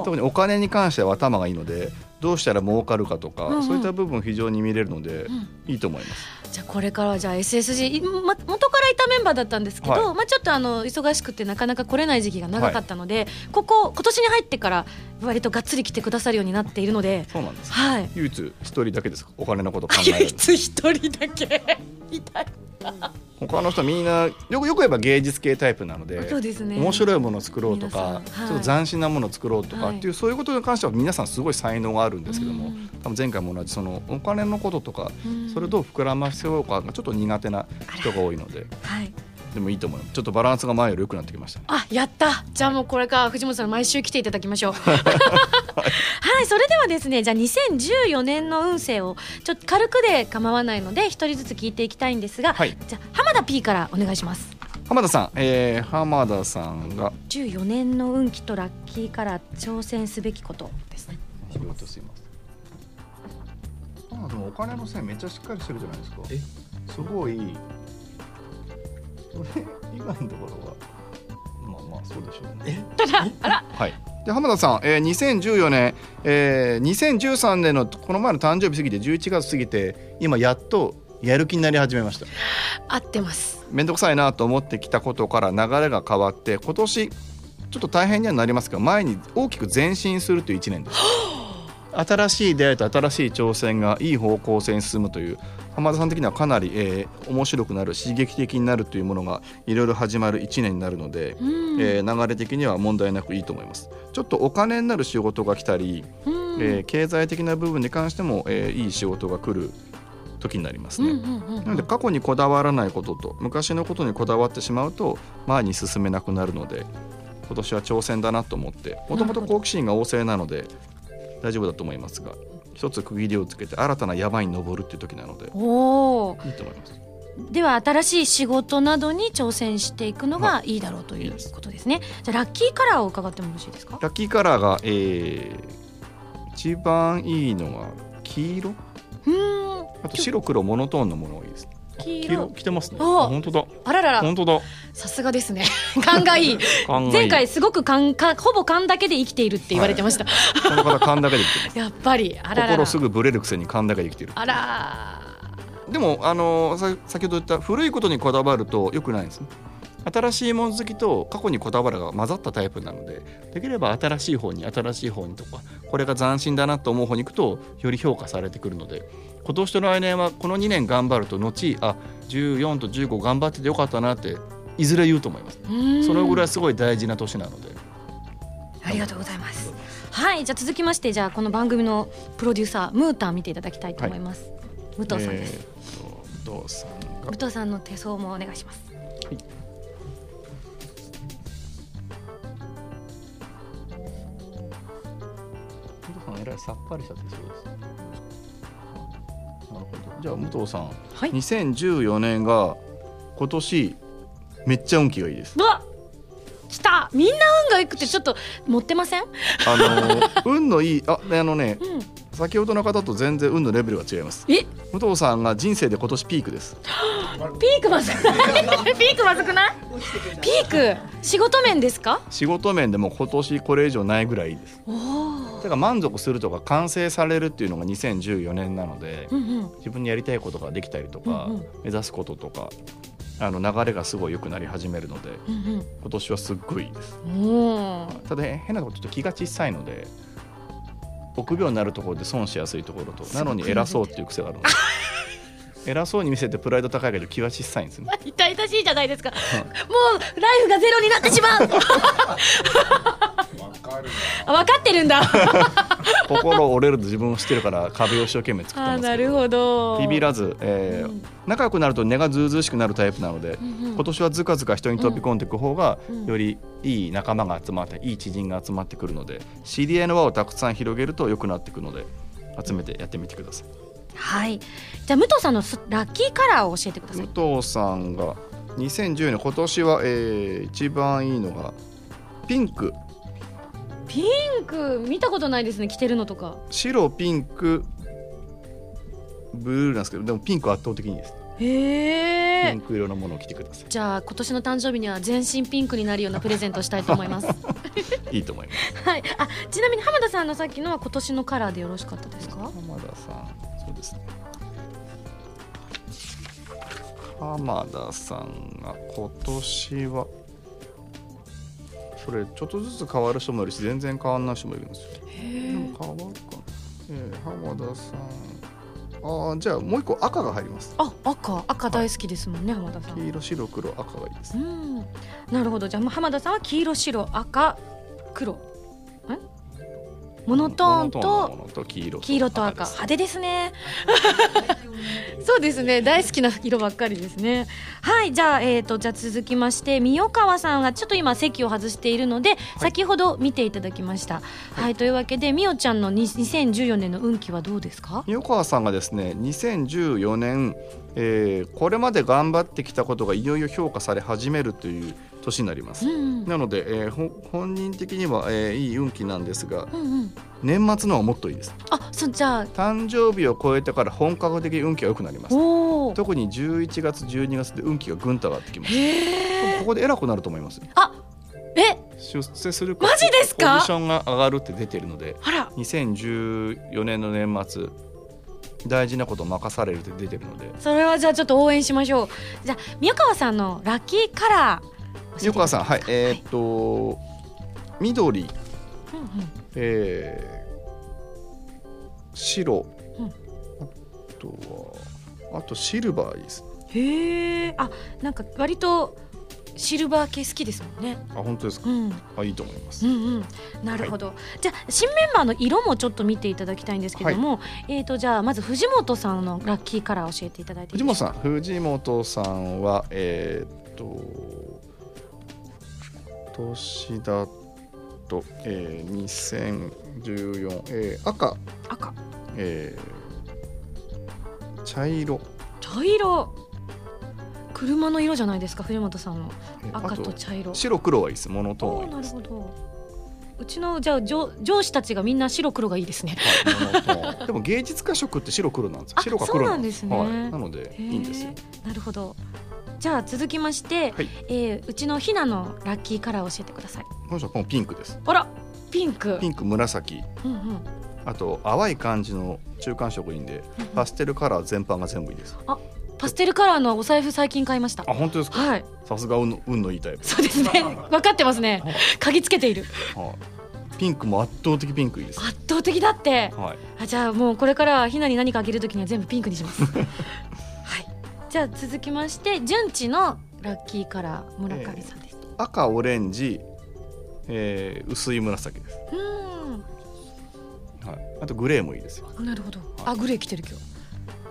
お特にお金に関しては頭がいいのでどうしたら儲かるかとか、うんうん。そういった部分非常に見れるので、ん。いいと思います。じゃあこれからはじゃあ SSG、いま、元からいたメンバーだったんですけど、はい。まあ、ちょっとあの忙しくてなかなか来れない時期が長かったので、ここ今年に入ってから割とがっつり来てくださるようになっているのでそうなんです。はい。唯一一人だけですお金のこと考える唯一一人だけ。いたい他の人みんなよくよく言えば芸術系タイプなのでそうですね。面白いものを作ろうとか、はい。ちょっと斬新なものを作ろうとかはいっていう、そういうことに関しては皆さんすごい才能があるんですけども、うん。多分前回も同じそのお金のこととか、うん。それをどう膨らませようかがちょっと苦手な人が多いので。はいでもいいと思いますちょっとバランスが前より良くなってきました。ねあやった。じゃあもうこれから藤本さん毎週来ていただきましょう。はいそれではですねじゃあ2014年の運勢をちょっと軽くで構わないので一人ずつ聞いていきたいんですが、はい。じゃあ浜田 P からお願いします。浜田さん、えー、浜田さんが14年の運気とラッキーから挑戦すべきことですね。仕事すいませんあでもお金の線めっちゃしっかりしてるじゃないですか。え？すごいそれ以外のところは。まあまあそうでしょうね。はい。で浜田さん、えー、2014年、えー、2013年のこの前の誕生日過ぎて11月過ぎて今やっとやる気になり始めました。合ってます。面倒くさいなと思ってきたことから流れが変わって今年ちょっと大変にはなりますが前に大きく前進するという1年です。新しい出会いと新しい挑戦がいい方向性に進むという浜田さん的にはかなり、えー面白くなる刺激的になるというものがいろいろ始まる1年になるので、うん、えー流れ的には問題なくいいと思います。ちょっとお金になる仕事が来たり、うん。えー経済的な部分に関しても、えーいい仕事が来る時になりますね、なので過去にこだわらないことと昔のことにこだわってしまうと前に進めなくなるので今年は挑戦だなと思ってもともと好奇心が旺盛なので大丈夫だと思いますが一つ区切りをつけて新たな山に登るっていう時なのでおーいいと思いますでは新しい仕事などに挑戦していくのがいいだろうということですね。じゃあラッキーカラーを伺ってもよろしいですか？ラッキーカラーが、えー一番いいのが黄色？うーん。あと白黒モノトーンのものがいいです黄黄色色。着てますね本当だあららら。本当ださすがですね。勘がいい。前回すごく勘かほぼ勘だけで生きているって言われてました。この方勘だけで やっぱりあららら。心すぐブレるくせに勘だけで生きてるあらでもあのさ先ほど言った古いことにこだわると良くないんですね新しいもの好きと過去にこだわるが混ざったタイプなのでできれば新しい方に新しい方にとかこれが斬新だなと思う方に行くとより評価されてくるので今年と来年はこの2年頑張ると後あ14と15頑張っててよかったなっていずれ言うと思いますー。そのぐらい。いすごい大事な年なのでありがとうございます。はい。じゃあ続きましてじゃあこの番組のプロデューサームータン見ていただきたいと思います。武藤さんです。えーと武藤さんが武藤さんの手相もお願いします。えらいさっぱりした手相ですなるほど。じゃあ武藤さんはい。2014年が今年めっちゃ運気がいいです。うわ来た！みんな運がいくってちょっと持ってません？あの 運のいいああのねうん先ほどの方と全然運のレベルが違います。え？武藤さんが人生で今年ピークです。ピークまずくない。ピークまずくない？ピーク。仕事面ですか？仕事面でも今年これ以上ないぐらいです。おおだから満足するとか完成されるっていうのが2014年なのでうんうん。自分にやりたいことができたりとか、うんうん。目指すこととかあの流れがすごい良くなり始めるのでうん今年はすっごいいいです。ただ変なことちょっと気が小さいので臆病になるところで損しやすいところとなのに偉そうっていう癖があるの。で偉そうに見せてプライド高いけど気は小さいんですね。痛々しいじゃないですか。もうライフがゼロになってしまう。あ分かってるんだ。心折れると自分を知ってるから壁を一生懸命作ってあますけど。なるほど。ビビらず、えーうん。仲良くなると根がずうずうしくなるタイプなので、うんうん。今年はずかずか人に飛び込んでいく方が、うん。よりいい仲間が集まっていい知人が集まってくるので知り合いの輪をたくさん広げると良くなっていくので集めてやってみてください。はい。じゃあ武藤さんのすラッキーカラーを教えてください。武藤さんが2010年今年は、えー一番いいのがピンク。ピンク見たことないですね着てるのとか。白ピンク。ブルーなんですけどでもピンク圧倒的にいいです。へピえンク色のものを着てくださじゃあ今年の誕生日には全身ピンクになるようなプレゼントをしたいと思います。い いいと思います。はい。あちなみに浜田さんのさっきのは今年のカラーでよろしかったですか？浜田さんですね。浜田さんが今年はそれちょっとずつ変わる人もいるし全然変わんない人もいるんですよ。でも変わるかな、えー浜田さん。あーじゃあもう一個赤が入ります。あ赤。赤大好きですもんね、浜田さん。黄色白黒赤がいいです。うん。なるほど。じゃあ浜田さんは黄色白赤黒。んモノトーンと黄色と赤。派手ですね そうですね。大好きな色ばっかりですね。はいじゃあ,、えー、とじゃあ続きまして三川さんがちょっと今席を外しているので、先ほど見ていただきました。はい、というわけでみおちゃんのに2014年の運気はどうですか？三川さんがですね2014年、えーこれまで頑張ってきたことがいよいよ評価され始めるという年になります、うん。なので、えーほ本人的には、えーいい運気なんですがうんうん年末のはもっといいです。あそうじゃあ。誕生日を超えてから本格的に運気が良くなります。特に11月12月で運気がぐんと上がってきます。ここで偉くなると思いますよ。あえ？出世するかマジですか？ポジションが上がるって出てるのであら。2014年の年末大事なことを任されるって出てるので。それはじゃあちょっと応援しましょう。じゃあ宮川さんのラッキーカラー三川さんはい。えーっっと緑うんうんえー白、うん。あとはあとシルバーいいです。へえあなんか割とシルバー系好きですもんね。あ本当ですか？うん。あいいと思います、うんうん。なるほど、じゃあ新メンバーの色もちょっと見ていただきたいんですけども、えーとじゃあまず藤本さんのラッキーカラー教えていただいて藤本さん藤本さんはえーっと今年だと、えー、2014、えー赤、赤。えー茶色。茶色。車の色じゃないですか藤本さんの。赤と茶色。白黒はいいです。モノトーンなるほど。うちのじゃあ上上司たちがみんな白黒がいいですね。はいでも芸術家色って白黒なんですよ。あ白か黒なんです。ね。はい、なのでいいんですよ。なるほどじゃあ続きまして、はい。えーうちのひなのラッキーカラーを教えてください。この人はこのピンクです。あらピンク。ピンク紫。うんうん。あと淡い感じの中間色いいんでうんうん。パステルカラー全般が全部いいです。パステルカラーのお財布最近買いました。あ本当ですか？はい。さすが運の運のいいタイプ。そうですね。分かってますね。嗅ぎつけている。はい。ピンクも圧倒的ピンクいいです。圧倒的だって。はい。あじゃあもうこれからひなに何かあげるときには全部ピンクにします。は いじゃあ続きまして順次のラッキーカラー村上さんです、赤オレンジ、えー薄い紫です、うはい、あとグレーもいいですよ。ーんなるほど。あグレー着てる今日。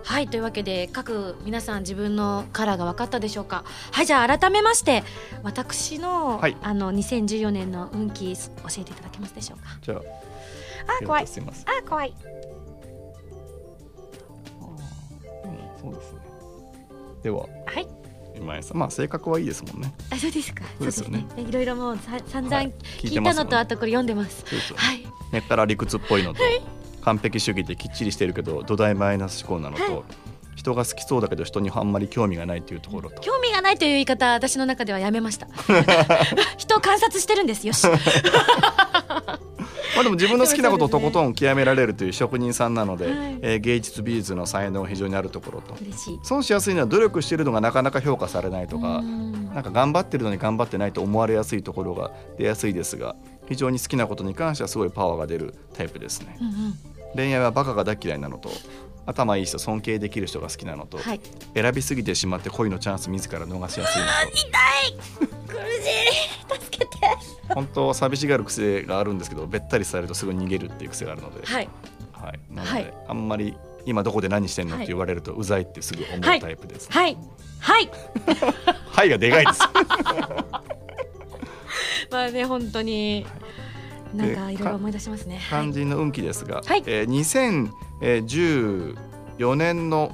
はいというわけで各皆さん自分のカラーが分かったでしょうか。はいじゃあ改めまして私の,、はい。あの2014年の運気教えていただけますでしょうか。じゃああ怖い。あ怖い。うんそうですねでは。はい。今井さん。まあ性格はいいですもんね。あそうですか。そうですよね。いろいろもうさ散々はい。聞いたのとねあとこれ読んでます。はい。根っから理屈っぽいのと、完璧主義できっちりしてるけど土台マイナス思考なのと、はい人が好きそうだけど人にあんまり興味がないっていうところと。興味がないという言い方私の中ではやめました。人を観察してるんですよ。し まあでも自分の好きなことをとことん極められるという職人さんなので、はい。えー芸術美術の才能が非常にあるところと。損しやすいのは努力しているのがなかなか評価されないとうかん。なんか頑張ってるのに頑張ってないと思われやすいところが出やすいですが非常に好きなことに関してはすごいパワーが出るタイプですね。うんうん。恋愛はバカが大嫌いなのと頭いい人尊敬できる人が好きなのと、はい。選びすぎてしまって恋のチャンス自ら逃しやすいの苦しい。助けて。と本当は寂しがる癖があるんですけどべったりされるとすぐ逃げるっていう癖があるので、はい。はい、なので、はいあんまり今どこで何してんのっはい。て言われるとうざいってすぐ思うはいタイプです。はい。はい。はい、がでかいです。まあね本当になんでかいろいろ思い出しますね。はい。肝心の運気ですが、はい。えー2014年の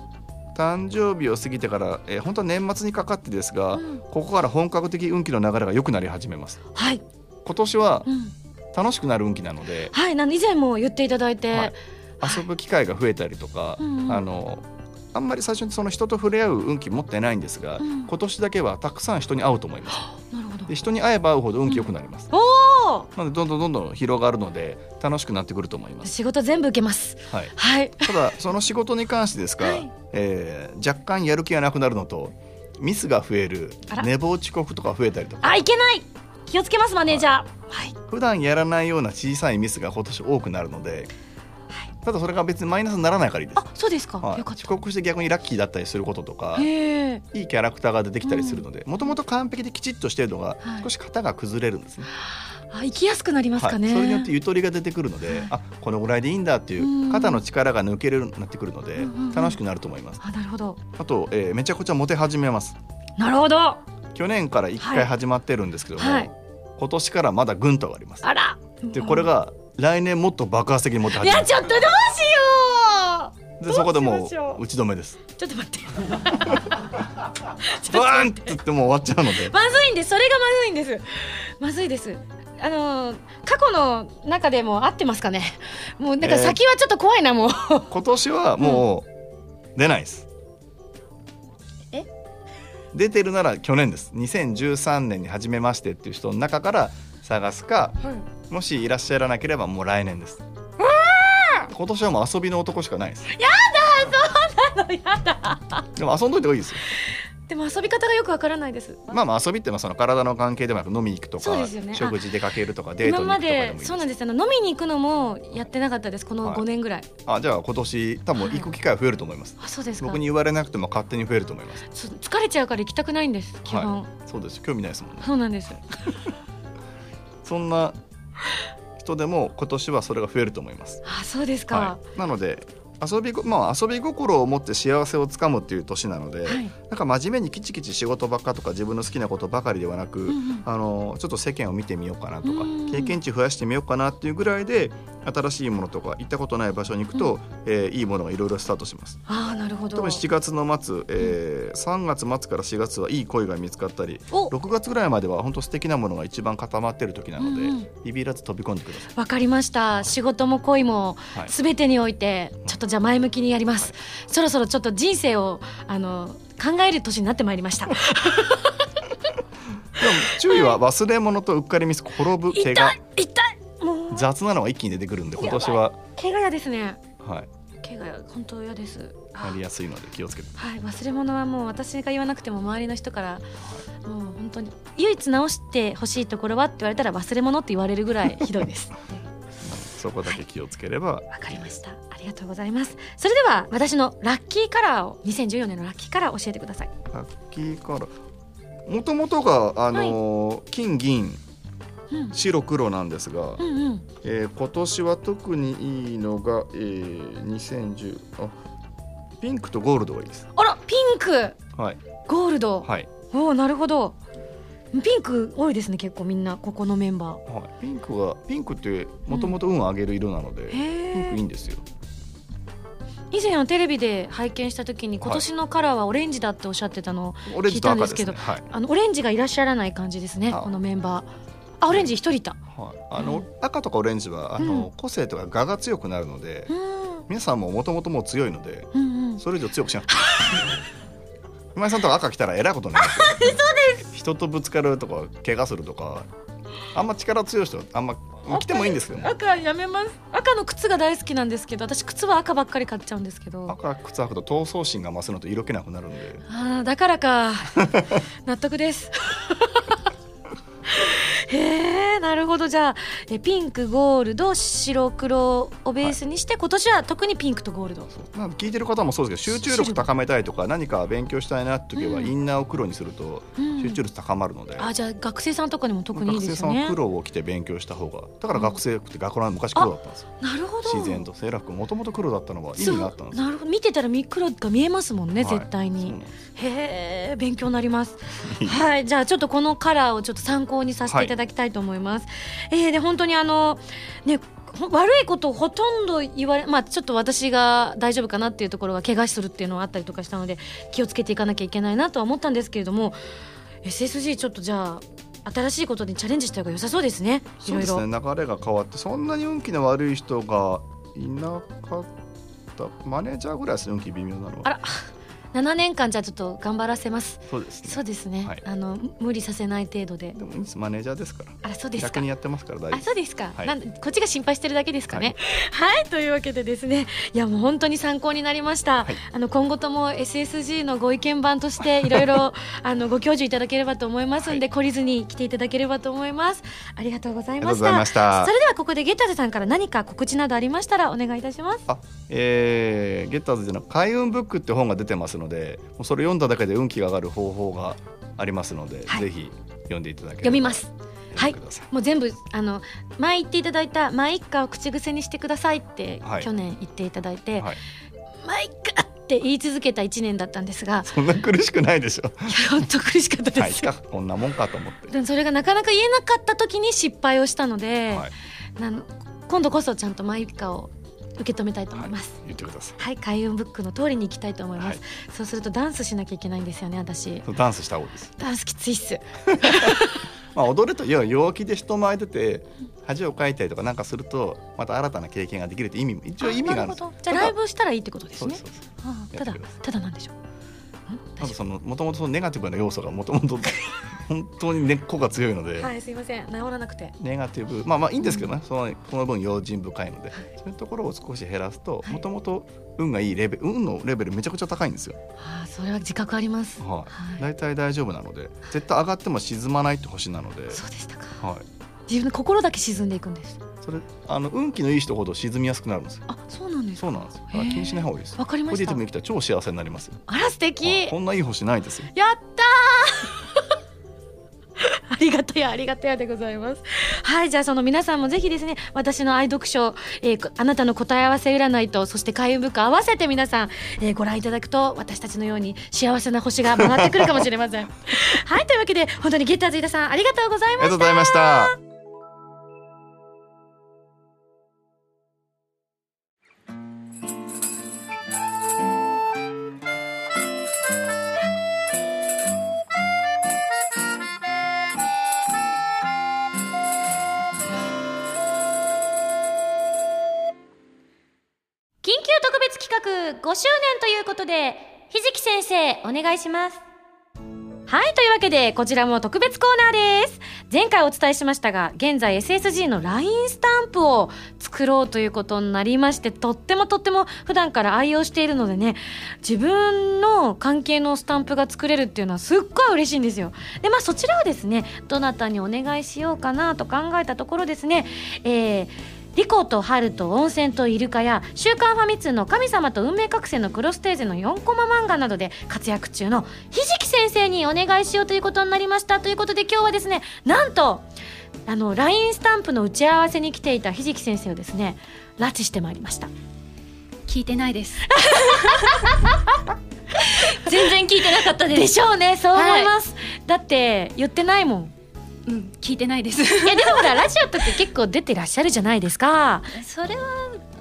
誕生日を過ぎてから、えー本当は年末にかかってですが、うん。ここから本格的運気の流れが良くなり始めます。はい。今年はうん。楽しくなる運気なので、はい。なん以前も言っていただいて、はい。遊ぶ機会が増えたりとか、うんうん。あのあんまり最初にその人と触れ合う運気持ってないんですが、うん。今年だけはたくさん人に会うと思います。なるほど。で人に会えば会うほど運気良くなります。おおなのでどんどんどんどん広がるので楽しくなってくると思います。仕事全部受けます。はい。はい。ただその仕事に関してですが、はい。えー若干やる気がなくなるのとミスが増える寝坊遅刻とか増えたりとか。あいけない。気をつけますマネージャー。はい。普段やらないような小さいミスが今年多くなるのでただそれが別にマイナスにならないからいいです。あそうですか、はい。よかっ遅刻して逆にラッキーだったりすることとかいいキャラクターが出てきたりするのでもともと完璧できちっとしてるのがはい。少し型が崩れるんですね、あ行きやすくなりますかね、はい、それによってゆとりが出てくるので、あこのぐらいでいいんだっていう肩の力が抜けるようになってくるので楽しくなると思います。あなるほど。あと、えーめちゃくちゃモテ始めます。なるほど。あ去年から1回始まってるんですけども、はい。今年からまだぐんと上がります。ら。でこれが来年もっと爆発的にモテい始めますやちょっとどうしよでそこでもう打ち止めです。うちょっと待って。バーンって言ってもう終わっちゃうので。まずいんです。それがまずいんです。まずいですあのー過去の中でも合ってますかね？もうなんかえー。先はちょっと怖いなもう、今年はもう出ないです、え？出てるなら去年です。2013年に初めましてっていう人の中から探すかもしいらっしゃらなければもう来年です。今年はもう遊びの男しかないです。あのやだ。でも遊んどいた方がいいですよでも遊び方がよくわからないです。まあまあ遊びっていうのはその体の関係でもなく飲みに行くとか、ね。あ食事出かけるとかデート今まに行くとかでもいいでそうなんですあの飲みに行くのもやってなかったです。このはい。5年ぐらい、あじゃあ今年多分行く機会は増えると思います、あそうですか。僕に言われなくても勝手に増えると思います。疲れちゃうから行きたくないんです基本、はい。そうです。興味ないですもんね。そうなんです。そんな人でも今年はそれが増えると思います。あそうですか、はい、なので遊びごまあ遊び心を持って幸せをつかむっていう年なので、はい。なんか真面目にきちきち仕事ばっかとか自分の好きなことばかりではなく、うんうんあのちょっと世間を見てみようかなとかうん経験値増やしてみようかなっていうぐらいで新しいものとか行ったことない場所に行くと、えーいいものがいろいろスタートします。ああなるほど。多分7月の末、えー3月末から4月はいい恋が見つかったりお。6月ぐらいまでは本当素敵なものが一番固まってる時なので、うんうん。ビビらず飛び込んでください。わかりました。仕事も恋もはい。すべてにおいてちょっとじゃあ前向きにやります、そろそろちょっと人生をあの考える年になってまいりました。でも注意は忘れ物とうっかりミス転ぶ怪痛我い痛い。もう。雑なのが一気に出てくるんで今年は、怪我嫌ですね。はい、怪我本当嫌です。なりやすいので気をつけて。はい忘れ物はもう私が言わなくても周りの人からもう本当に唯一直してほしいところはって言われたら忘れ物って言われるぐらいひどいです そこだけ気をつければ、わかりました。ありがとうございます。それでは私のラッキーカラーを2014年のラッキーカラー教えてください。ラッキーカラー。もともとがあのー金銀うん。白黒なんですが、うんうん。えー今年は特にいいのが、えー、2010あピンクとゴールドがいいです。あらピンク。はい。ゴールド、はい、おおなるほどピンク多いですね結構みんなここのメンバはい、ピンクはピンクってもともと運を上げる色なので、ー。ピンクいいんですよ。以前はテレビで拝見した時に今年のカラーはオレンジだっておっしゃってたのを聞いたんですはい。あのオレンジがいらっしゃらない感じですねあこのメンバー。あオレンジ一人いた。はい、あの、うん。赤とかオレンジはあの、うん。個性とか我が強くなるので、うん。皆さんももともともう強いのでうんうん。それ以上強くしなくていい 今井さんとか赤来たらえらいことになる そうです。人とぶつかるとか怪我するとかあんま力強い人はあんま来てもいいんですけど。ね赤やめます。赤の靴が大好きなんですけど私靴は赤ばっかり買っちゃうんですけど。赤靴履くと闘争心が増すのと色気なくなるんで。あーだからか。納得です へえなるほど。じゃあえピンクゴールド白黒をベースにして、今年は特にピンクとゴールド。なんか聞いてる方もそうですけど集中力高めたいとか何か勉強したいなって時はうん。インナーを黒にするとうん。集中力高まるので、あじゃあ学生さんとかにも特にいい学生ですよね。さんは黒を着て勉強した方がだから学生服って学ラン昔黒だったんですよ。なるほど。自然とセーラー服もともと黒だったのは意味があったんですよ。なるほど。見てたらみ黒が見えますもんね、はい。絶対に。へえ勉強になります。はい。じゃあちょっとこのカラーをちょっと参考にさせていただきたいと思います、えーで本当にあのねほ悪いことをほとんど言われまあちょっと私が大丈夫かなっていうところが怪我するっていうのはあったりとかしたので気をつけていかなきゃいけないなとは思ったんですけれども SSG ちょっとじゃあ新しいことにチャレンジした方が良さそうですね。いろいろ。そうですね。流れが変わってそんなに運気の悪い人がいなかった。マネージャーぐらいですね。運気微妙なのは。あら7年間じゃあちょっと頑張らせます。そうですね。そうですね、はい。あの無理させない程度で。でもマネージャーですから。あらそうですか。逆にやってますから大丈夫。あそうですか、はい。なんでこっちが心配してるだけですかね。はい、というわけでですね。いやもう本当に参考になりました、はい。あの今後とも SSG のご意見番として いろいろあのご教授いただければと思いますんで、は懲りずに来ていただければと思います。ありがとうございました。ありがとうございました。それではここでゲッターズさんから何か告知などありましたらお願いいたします。あえー、ゲッターズでの開運ブックって本が出てますのでもうそれ読んだだけで運気が上がる方法がありますので、はい。ぜひ読んでいただければ読みます。はい。もう全部あの前言っていただいた「マイッカ」を口癖にしてくださいって、はい。去年言っていただいてはい「マイッカ」って言い続けた1年だったんですがそんな苦しくないでしょ。いや本当苦しかったはい。です、かこんなもんかと思って。でもそれがなかなか言えなかった時に失敗をしたので、はい。なの今度こそちゃんとマイッカを受け止めたいと思います。言ってください。はい、開運ブックの通りに行きたいと思います、はい。そうするとダンスしなきゃいけないんですよね私。ダンスした方がいいです。ダンスきついっす。まあ踊ると要は陽気で人前出て恥をかいたりとかなんかするとまた新たな経験ができるって意味も一応意味があるんですじゃあライブしたらいいってことですね。ただただなんでしょううん。まず大丈そのもともとそのネガティブな要素がもともと本当に根っこが強いので、夫はいすいません。治らなくて。ネガティブ。まあまあいいんですけどね、そのその分用心深いので、はい。そういうところを少し減らすとはい。もともと運がいいレベル運のレベルめちゃくちゃ高いんですよ、ああそれは自覚あります。はい。はい。大体大丈夫なので絶対上がっても沈まないって星なので、そうでしたか。はい、自分の心だけ沈んでいくんですそれあの運気のいい人ほど沈みやすくなるんですよ。あそうなんですか？そうなんですよ。だから気にしない方がいいです。わかりました。ポジティブに生きたら超幸せになりますよ。あら素敵。あこんないい星ないですよ。やったー。ありがたやありがたやでございます。はいじゃあその皆さんもぜひですね私の愛読書、えーあなたの答え合わせ占いとそして開運ブック合わせて皆さん、えーご覧いただくと私たちのように幸せな星が回ってくるかもしれません。はいというわけで本当にゲッターズ飯田さんありがとうございました。ありがとうございました企画5周年ということでひじき先生お願いします。はいというわけでこちらも特別コーナーです。前回お伝えしましたが現在 SSG の LINE スタンプを作ろうということになりましてとってもとっても普段から愛用しているのでね自分の関係のスタンプが作れるっていうのはすっごい嬉しいんですよ。でまあそちらをですねどなたにお願いしようかなと考えたところですねえーリコとハルと温泉とイルカや週刊ファミ通の神様と運命覚醒のクロステーゼの4コマ漫画などで活躍中のひじき先生にお願いしようということになりましたということで今日はですねなんとあの LINE スタンプの打ち合わせに来ていたひじき先生をですね拉致してまいりました。聞いてないです。全然聞いてなかったですでしょうね。そう思います、だって言ってないもんうん聞いてないです。いやでもほらラジオとか結構出てらっしゃるじゃないですか。それは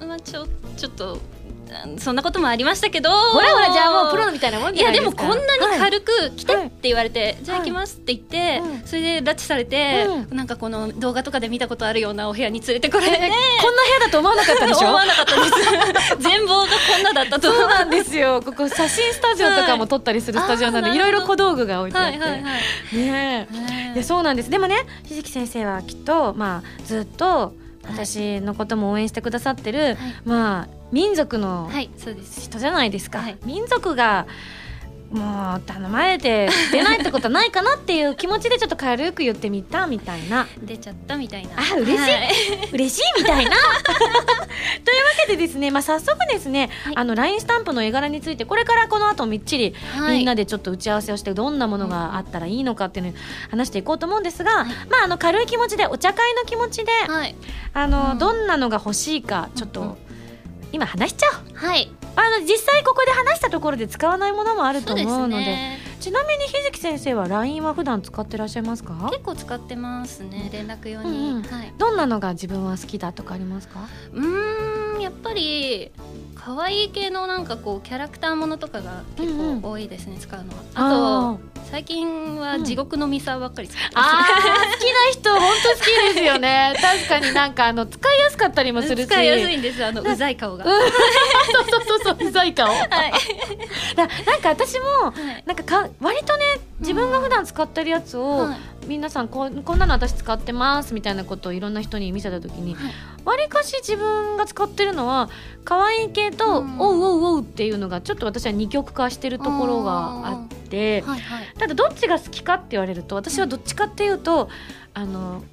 まあちょちょっとあそんなこともありましたけど。ほらほらじゃあもうプロみたいなもんいやですもじゃないでかこんなにはい軽く来てはいって言われて、じゃあ行きますって言って、うんそれで拉致されて、うなんかこの動画とかで見たことあるようなお部屋に連れてこられて、こんな部屋だと思わなかったでしょ？思わなかったです。全貌がこんなだったと。そうなんですよ。ここ写真スタジオとかも撮ったりするスタジオなんで、はいいろいろ小道具が置いてあって。はいはいはい。ねえ。いやそうなんです。でもね、ひじき先生はきっとまあずっと私のことも応援してくださってる、まあ民族の人じゃないですか。はい。民族がもう頼まれて 出ないってことはないかなっていう気持ちでちょっと軽く言ってみたみたいな。出ちゃったみたいな。あ嬉しい。はい。嬉しいみたいな。というわけでですね、まあ、早速ですね、はい。あの LINE スタンプの絵柄についてこれからこの後みっちりはい。みんなでちょっと打ち合わせをしてどんなものがあったらいいのかっていうのを話していこうと思うんですが、まあ、あの軽い気持ちでお茶会の気持ちで、はい。あのうん。どんなのが欲しいかちょっと、うんうん今話しちゃおう。はい。あの実際ここで話したところで使わないものもあると思うので。ねちなみにひじき先生は LINE は普段使ってらっしゃいますか？結構使ってますね連絡用に、うんうん。はい。どんなのが自分は好きだとかありますか？うーんやっぱり可愛い系のなんかこうキャラクターものとかが結構多いですね、使うのは。あと最近は地獄のミサばっかり使ってあます、ー好きな人本当好きですよね。確かになんかあの使いやすかったりもするし。使いやすいんですあのうざい顔が、そうそうそうそううざい顔。はい。だなんか私もはい。なんかか割とね自分が普段使ってるやつを、はい。皆さんこんこんなの私使ってますみたいなことをいろんな人に見せた時にはい。わりかし自分が使ってるのは可愛い系と、うん。おうおうおうっていうのがちょっと私は二極化してるところがあってただどっちが好きかって言われると私はどっちかっていうとあの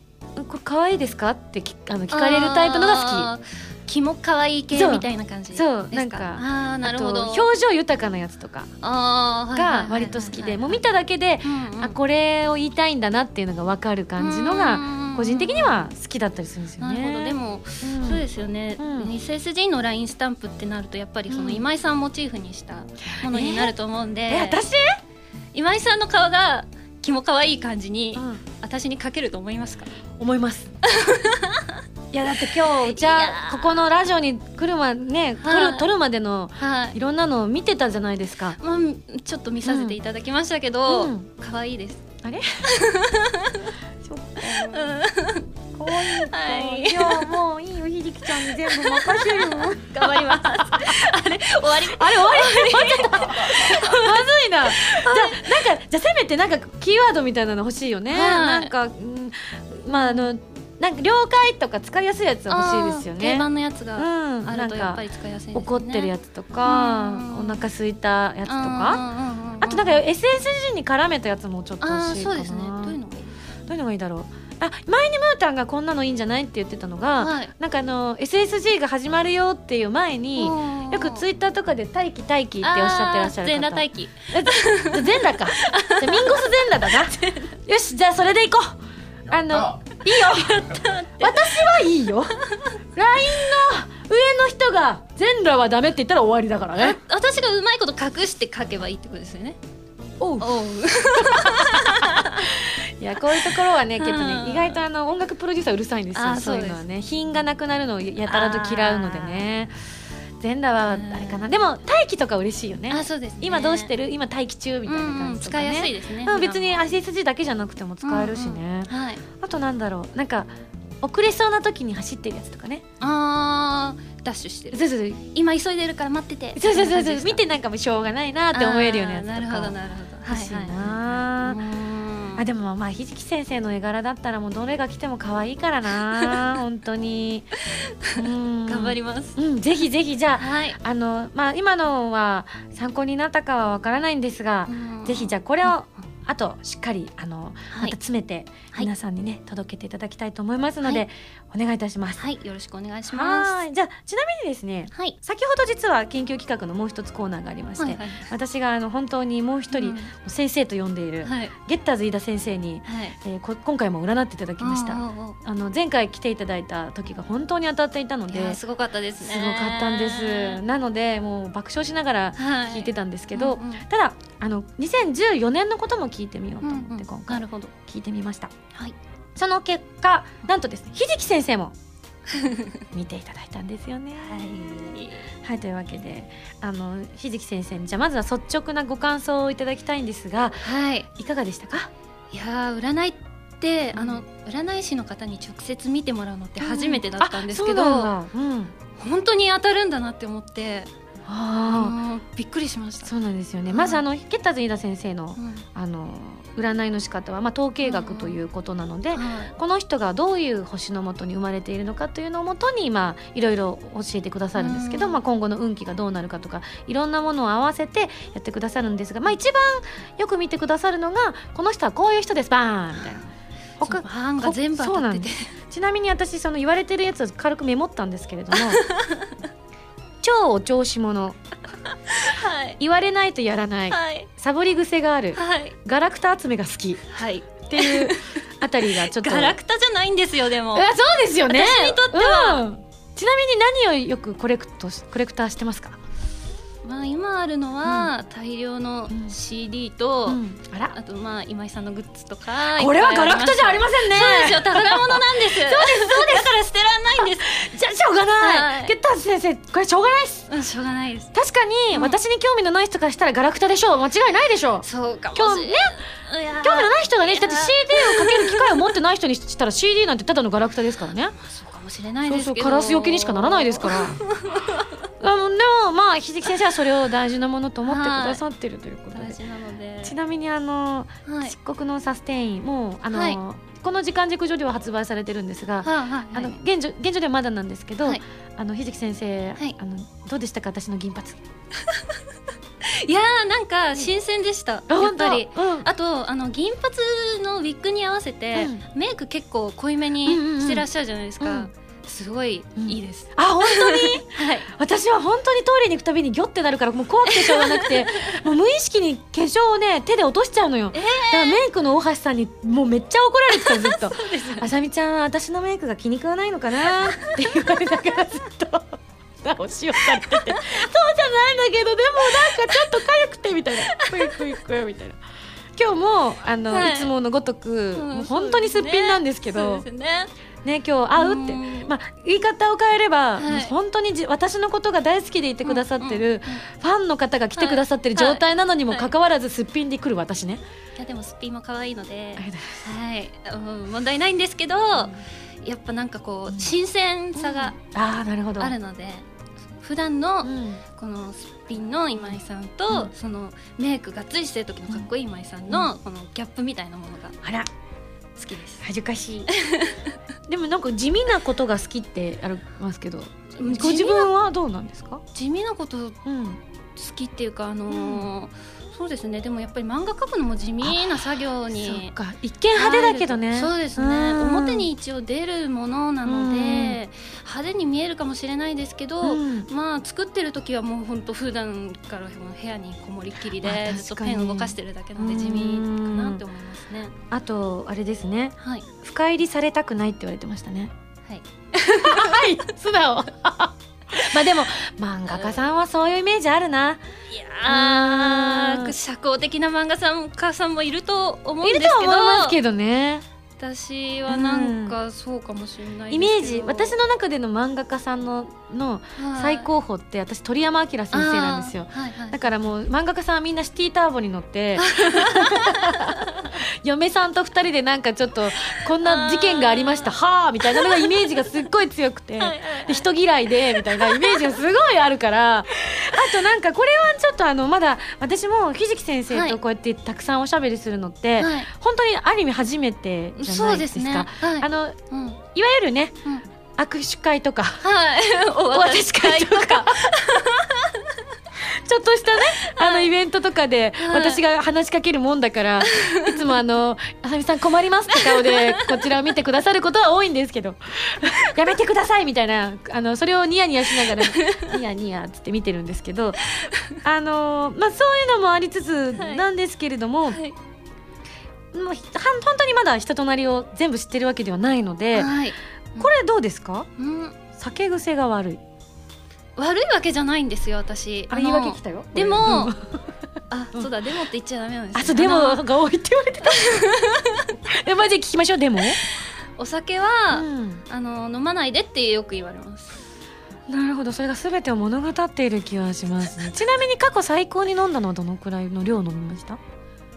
これ可愛いですか？ってきあの聞かれるタイプのが好あーキモ可愛い系みたいな感じそう。なんかあなるほど。表情豊かなやつとかがはい割と好きでもう見ただけでうんうん。あこれを言いたいんだなっていうのが分かる感じのが個人的には好きだったりするんですよね。なるほど。でも、うん。そうですよね、うん。SSG の LINE スタンプってなるとやっぱりそのうん。今井さんモチーフにしたものになると思うんで、え私、今井さんの顔がキモ可愛い感じにうん。私に描けると思いますか？思います。いやだって今日じゃあーここのラジオに来るまね撮はいる撮るまでのはいいろんなのを見てたじゃないですか。まあ、ちょっと見させていただきましたけど、うん可愛いです。あれ？そっかうん可愛いか。はいいやもういいよひじきちゃんに全部任せる。頑張ります。あれ終わり？あれ終わり？終わっちゃった。まずいな。じゃあなんかじゃあせめてなんかキーワードみたいなの欲しいよね。はいなんか、うん、まああのなんか了解とか使いやすいやつは欲しいですよね。定番のやつがうん、あなんかるとやっぱり使いやすいですね。怒ってるやつとか、うんお腹空いたやつとか、かあとなんか SSG に絡めたやつもちょっとあ欲しいそうですね。どういうのがいい？どういうのがいいだろう。あ前にムータンがこんなのいいんじゃないって言ってたのが、はいなんかあの SSG が始まるよっていう前に。よくツイッターとかで待機待機っておっしゃってらっしゃる方全裸待機。全裸かじゃあミンゴス全裸だな よしじゃあそれでいこうあのいいよ。私はいいよ。LINE の上の人が全裸はダメって言ったら終わりだからね。私がうまいこと隠して書けばいいってことですよね。おう。おう。いやこういうところはね 結構うん。ね意外とあの音楽プロデューサーうるさいんですよ。そういうのはね品がなくなるのをやたらと嫌うのでね全裸はあれかな。でも待機とか嬉しいよね。あそうですね。今どうしてる？今待機中みたいなうんうん感じとか、ね使いやすいですね。うん、別に SSG だけじゃなくても使えるしね、はい。あとなんだろう。なんか遅れそうな時に走ってるやつとかね。あーダッシュしてる。そうそうそう。今急いでるから待ってて。そうそうそうそう。見てなんかもうしょうがないなって思えるようなやつとか。なるほどなるほど。欲しい。な、はいはいうんあでもまあひじき先生の絵柄だったらもうどれが来ても可愛いからな 本当にうん頑張ります。うんぜひぜひじゃあはい。あのまあ今のは参考になったかはわからないんですが、ぜひじゃあこれをあとしっかりあの、はいまた詰めてはい皆さんにね届けていただきたいと思いますので、はいお願いいたします。はい、よろしくお願いします。はいじゃあちなみにですねはい。先ほど実は研究企画のもう一つコーナーがありまして、私があの本当にもう一人、うん先生と呼んでいる、はい。ゲッターズ飯田先生に、はい。えーこ今回も占っていただきました。あの前回来ていただいた時が本当に当たっていたのいでやすごかったですね。すごかったんです。なのでもう爆笑しながらはい。聞いてたんですけど、ただあの2014年のことも聞いてみようと思ってうんうん。今回なるほど。聞いてみました、はい。その結果なんとですねひじき先生も 見ていただいたんですよね。はい、というわけであのひじき先生にじゃあまずは率直なご感想をいただきたいんですがはい。いかがでしたか？いやー占いってあの占い師の方に直接見てもらうのって初めてだったんですけど、うなんだ。うん。本当に当たるんだなって思って、あもうびっくりしました。あそうなんですよね、はい。まずあのゲッターズ飯田先生のうんあの占いの仕方は、まあ、統計学ということなので、はい。この人がどういう星のもとに生まれているのかというのをもとに、まあ、いろいろ教えてくださるんですけど、うん。まあ、今後の運気がどうなるかとかいろんなものを合わせてやってくださるんですが、まあ、一番よく見てくださるのがこの人はこういう人です。バーンみたいな。他版が全部当たってて。ちなみに私その言われてるやつを軽くメモったんですけれども 超お調子者。はい。言われないとやらない、はい。サボり癖がある。はい。ガラクタ集めが好き。はい。っていうあたりがちょっと。ガラクタじゃないんですよでも。あそうですよね。私にとっては。うん。ちなみに何をよくコレクトしコレクターしてますか？まあ今あるのは大量の CD と、うん。あら。あとまあ今井さんのグッズとかこれはガラクタじゃありませんね。そうですよ宝物なん です。そうですそうです。だから捨てらんないんです。じゃしょうがない、はい。ゲッターズ先生これしょうがないっす。うんしょうがないです。確かに、うん。私に興味のない人からしたらガラクタでしょう間違いないでしょ。うそうかもしれない。いやー。興味のない人がねだって CD をかける機会を持ってない人にしたら CD なんてただのガラクタですからねそうかもしれないそうですけどそうカラスよけにしかならないですからあのでもまあ秀樹先生はそれを大事なものと思ってくださってるということで、大事なので。ちなみにあのはい。漆黒のサステインもうあの、はい。この時間軸上では発売されてるんですが、はいはいあの現状現状ではまだなんですけど、はい。あの秀樹先生、はい。あのどうでしたか私の銀髪？いやーなんか新鮮でした、やっぱり。うん。あとあの銀髪のウィッグに合わせて、うメイク結構濃いめうんうんうん。にしてらっしゃるじゃないですか、うんすごいいいです、あ本当に？はい。私は本当にトイレに行くたびにギョってなるからもう怖くてしょうがなくて もう無意識に化粧をね手で落としちゃうのよ、だからメイクの大橋さんにもうめっちゃ怒られてたずっと「あさみちゃん私のメイクが気に食わないのかな? 」って言われながらずっと。直しをされてて「そうじゃないんだけどでもなんかちょっと痒くて」みたいな「クイクイクイ」みたいな。今日もあの、はい。い、つものごとく、うんもう本当にすっぴんなんですけど。そうですねね今日会うって。うん。まあ言い方を変えれば、はい。本当にじ私のことが大好きでいてくださってる、ファンの方が来てくださってるはい。状態なのにもかかわらずすっぴんで来る私ね、い。やでもすっぴんも可愛いので。はい、うん、問題ないんですけど、やっぱなんかこう新鮮さがあるほど。あるので、普段のうん。このすっぴんの今井さんと、うん。そのメイクがっつりしてる時のかっこいい今井さんのこのギャップみたいなものが。あら好きです。恥ずかしい。でもなんか地味なことが好きってありますけどうんご自分はどうなんですか？地味なこと好うんきっていうかあのーそうですね。でもやっぱり漫画描くのも地味な作業そに一見派手だけどね。そうですね。うん。表に一応出るものなので、うん。派手に見えるかもしれないですけど、うん。まあ作ってる時はもう本当普段から部屋にこもりっきりでまあずっとペン動かしてるだけなので地味かなって思いますね。あとあれですね。はい。深入りされたくないって言われてましたね。はい。は い素直 まあでも漫画家さんはそういうイメージあるな。いうん。やー社交的な漫画さん家さんもいると思うんですけど。思いますけどね私はなんかそうかもしれないイメージ私の中での漫画家さんののはい。最高峰って私鳥山明先生なんですよ。はいはいだからもう漫画家さんはみんなシティターボに乗って 嫁さんと二人でなんかちょっとこんな事件がありました はあみたいなのがイメージがすっごい強くてはい人嫌いでみたいなイメージがすごいあるからあとなんかこれはちょっとあのまだ私もひじき先生とこうやってたくさんおしゃべりするのって、はい。本当にある意味初めてじゃそないでか。うですすね。はい。あのうんいわゆるねうん握手会とかはい。お お渡し会とかちょっとしたね、あのイベントとかではい私が話しかけるもんだから、い、つもあの「あさみさん困ります」って顔でこちらを見てくださることは多いんですけど「やめてください」みたいなあのそれをニヤニヤしながら「ニヤニヤ」っつって見てるんですけどあの、まあ、そういうのもありつつはいなんですけれども、はいもう本当にまだ人となりを全部知ってるわけではないので、はい。これどうですか？うん。酒癖が悪い。悪いわけじゃないんですよ私。あの言い訳来たよ。でもうん。あそうだデモって言っちゃダメなんですよ。あそうでもあのが多いって言われてた。えマジで聞きましょうでも、お酒は、うん。あの飲まないでってよく言われます。なるほど。それが全てを物語っている気はしますね。ちなみに過去最高に飲んだのはどのくらいの量飲みました？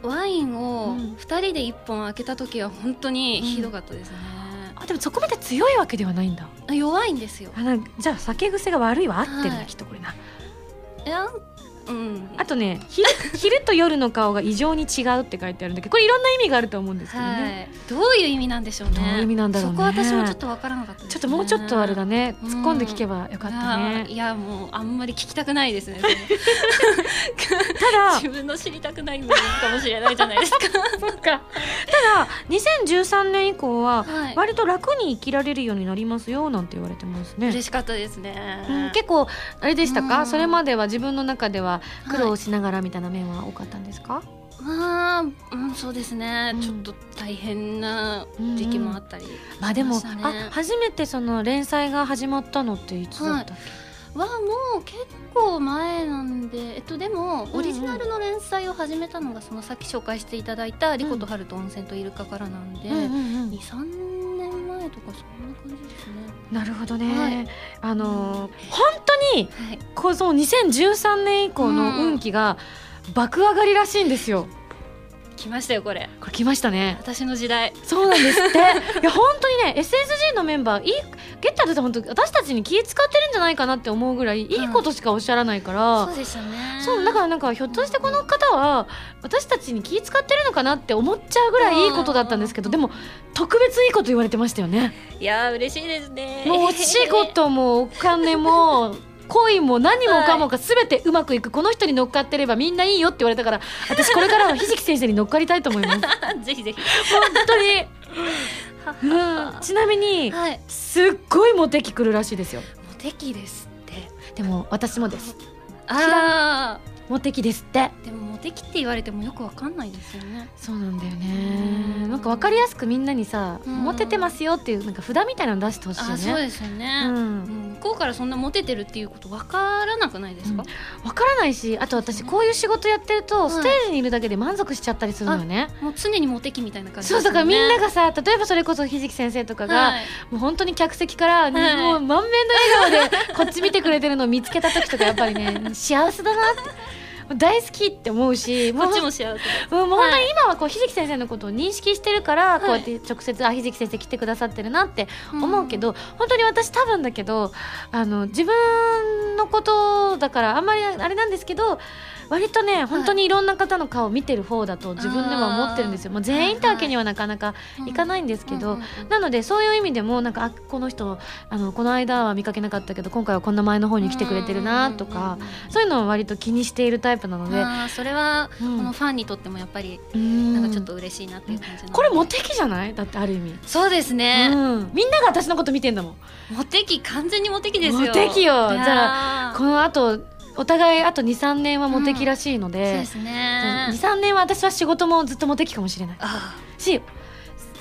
ワインをうん。二人で一本開けた時は本当にひどかったですね。あでもそこまで強いわけではないんだ。あ弱いんですよ。あなじゃあ酒癖が悪いは合ってるな、はい。きっとこれな。いやうん。あとね昼昼と夜の顔が異常に違うって書いてあるんだけどこれいろんな意味があると思うんですけどね、はい。どういう意味なんでしょうね。どういう意味なんだろうねそこ私もちょっとわからなかったね。ちょっともうちょっとあれだねうん突っ込んで聞けばよかったね、いやいやもうあんまり聞きたくないですね。ただ自分の知りたくない部分かもしれないじゃないですか。そっかただ2013年以降ははい。割と楽に生きられるようになりますよなんて言われてますね嬉しかったですね。うん、結構あれでしたか、うんそれまでは自分の中では苦労はいしながらみたいな面は多かったんですか、まあ、うん、そうですね、うん。ちょっと大変な時期もあったりしまあでもあ初めてその連載が始まったのっていつだったっけ、はもう結構前なんでえっとでもうんオリジナルの連載を始めたのがそのさっき紹介していただいた「リコとハルと温泉とイルカ」からなんで、うんうんうん23年前とかそんな感じですねなるほどね、はい。あのー本当にはい。この2013年以降の運気が爆上がりらしいんですよ来ましたよこれ。これ来ましたね。私の時代。そうなんですって。いや本当にね SSG のメンバーいいゲッターって本当私たちに気使ってるんじゃないかなって思うぐらいいいことしかおっしゃらないから、そうでしたね。そうだからなんかひょっとしてこの方は私たちに気使ってるのかなって思っちゃうぐらいいいことだったんですけどでも特別いいこと言われてましたよね。いやー嬉しいですね。もうお仕事もお金も恋も何もかもが全てうまくいく。この人に乗っかってればみんないいよって言われたから私これからはひじき先生に乗っかりたいと思います。本 ぜひぜひ。当に、うん、ちなみにはい。すっごいモテ期来るらしいですよ。モテ期ですって。でも私もです。あモテ期ですって。ーでもモテ期って言われてもよくわかんないですよね。そうなんだようねん。なんか分かりやすくみんなにさうん。モテてますよっていうなんか札みたいなの出してほしいよね。あーそうですよね、ううん。ん向こうからそんなモテてるっていうことわからなくないですか、分からないしあと私こういう仕事やってるとい。ステージにいるだけで満足しちゃったりするのよね、もう常にモテ期みたいな感じそうだからみんなががさ例えばそれこそひじき先生とかが、はい。もう本当に客席から、い。もう満面の笑顔でこっち見てくれてるのを見つけた時とかやっぱりね幸せだなって大好きって思うしもうこっちも幸せもう本当はに今はこうひじき先生のことを認識してるから、いこうやって直接あひじき先生来てくださってるなって思うけど、本当に私多分だけどあの自分のことだからあんまりあれなんですけど割とね本当にいろんな方の顔を見てる方だと自分では思ってるんですよ。もう全員ってわけにはなかなかいかないんですけど、なのでそういう意味でもなんかあこの人あのこの間は見かけなかったけど今回はこんな前の方に来てくれてるなとか、そういうのを割と気にしているタイプなので、それは、うん。このファンにとってもやっぱりうん。なんかちょっと嬉しいなっていう感じこれモテ期じゃない？だってある意味、そうですね、うん、みんなが私のこと見てんだもん。モテ期完全にモテ期ですよ。モテ期よ。じゃこのあとお互いあと23年はモテ期らしいのそうでで、すね。23年は私は仕事もずっとモテ期かもしれない。あし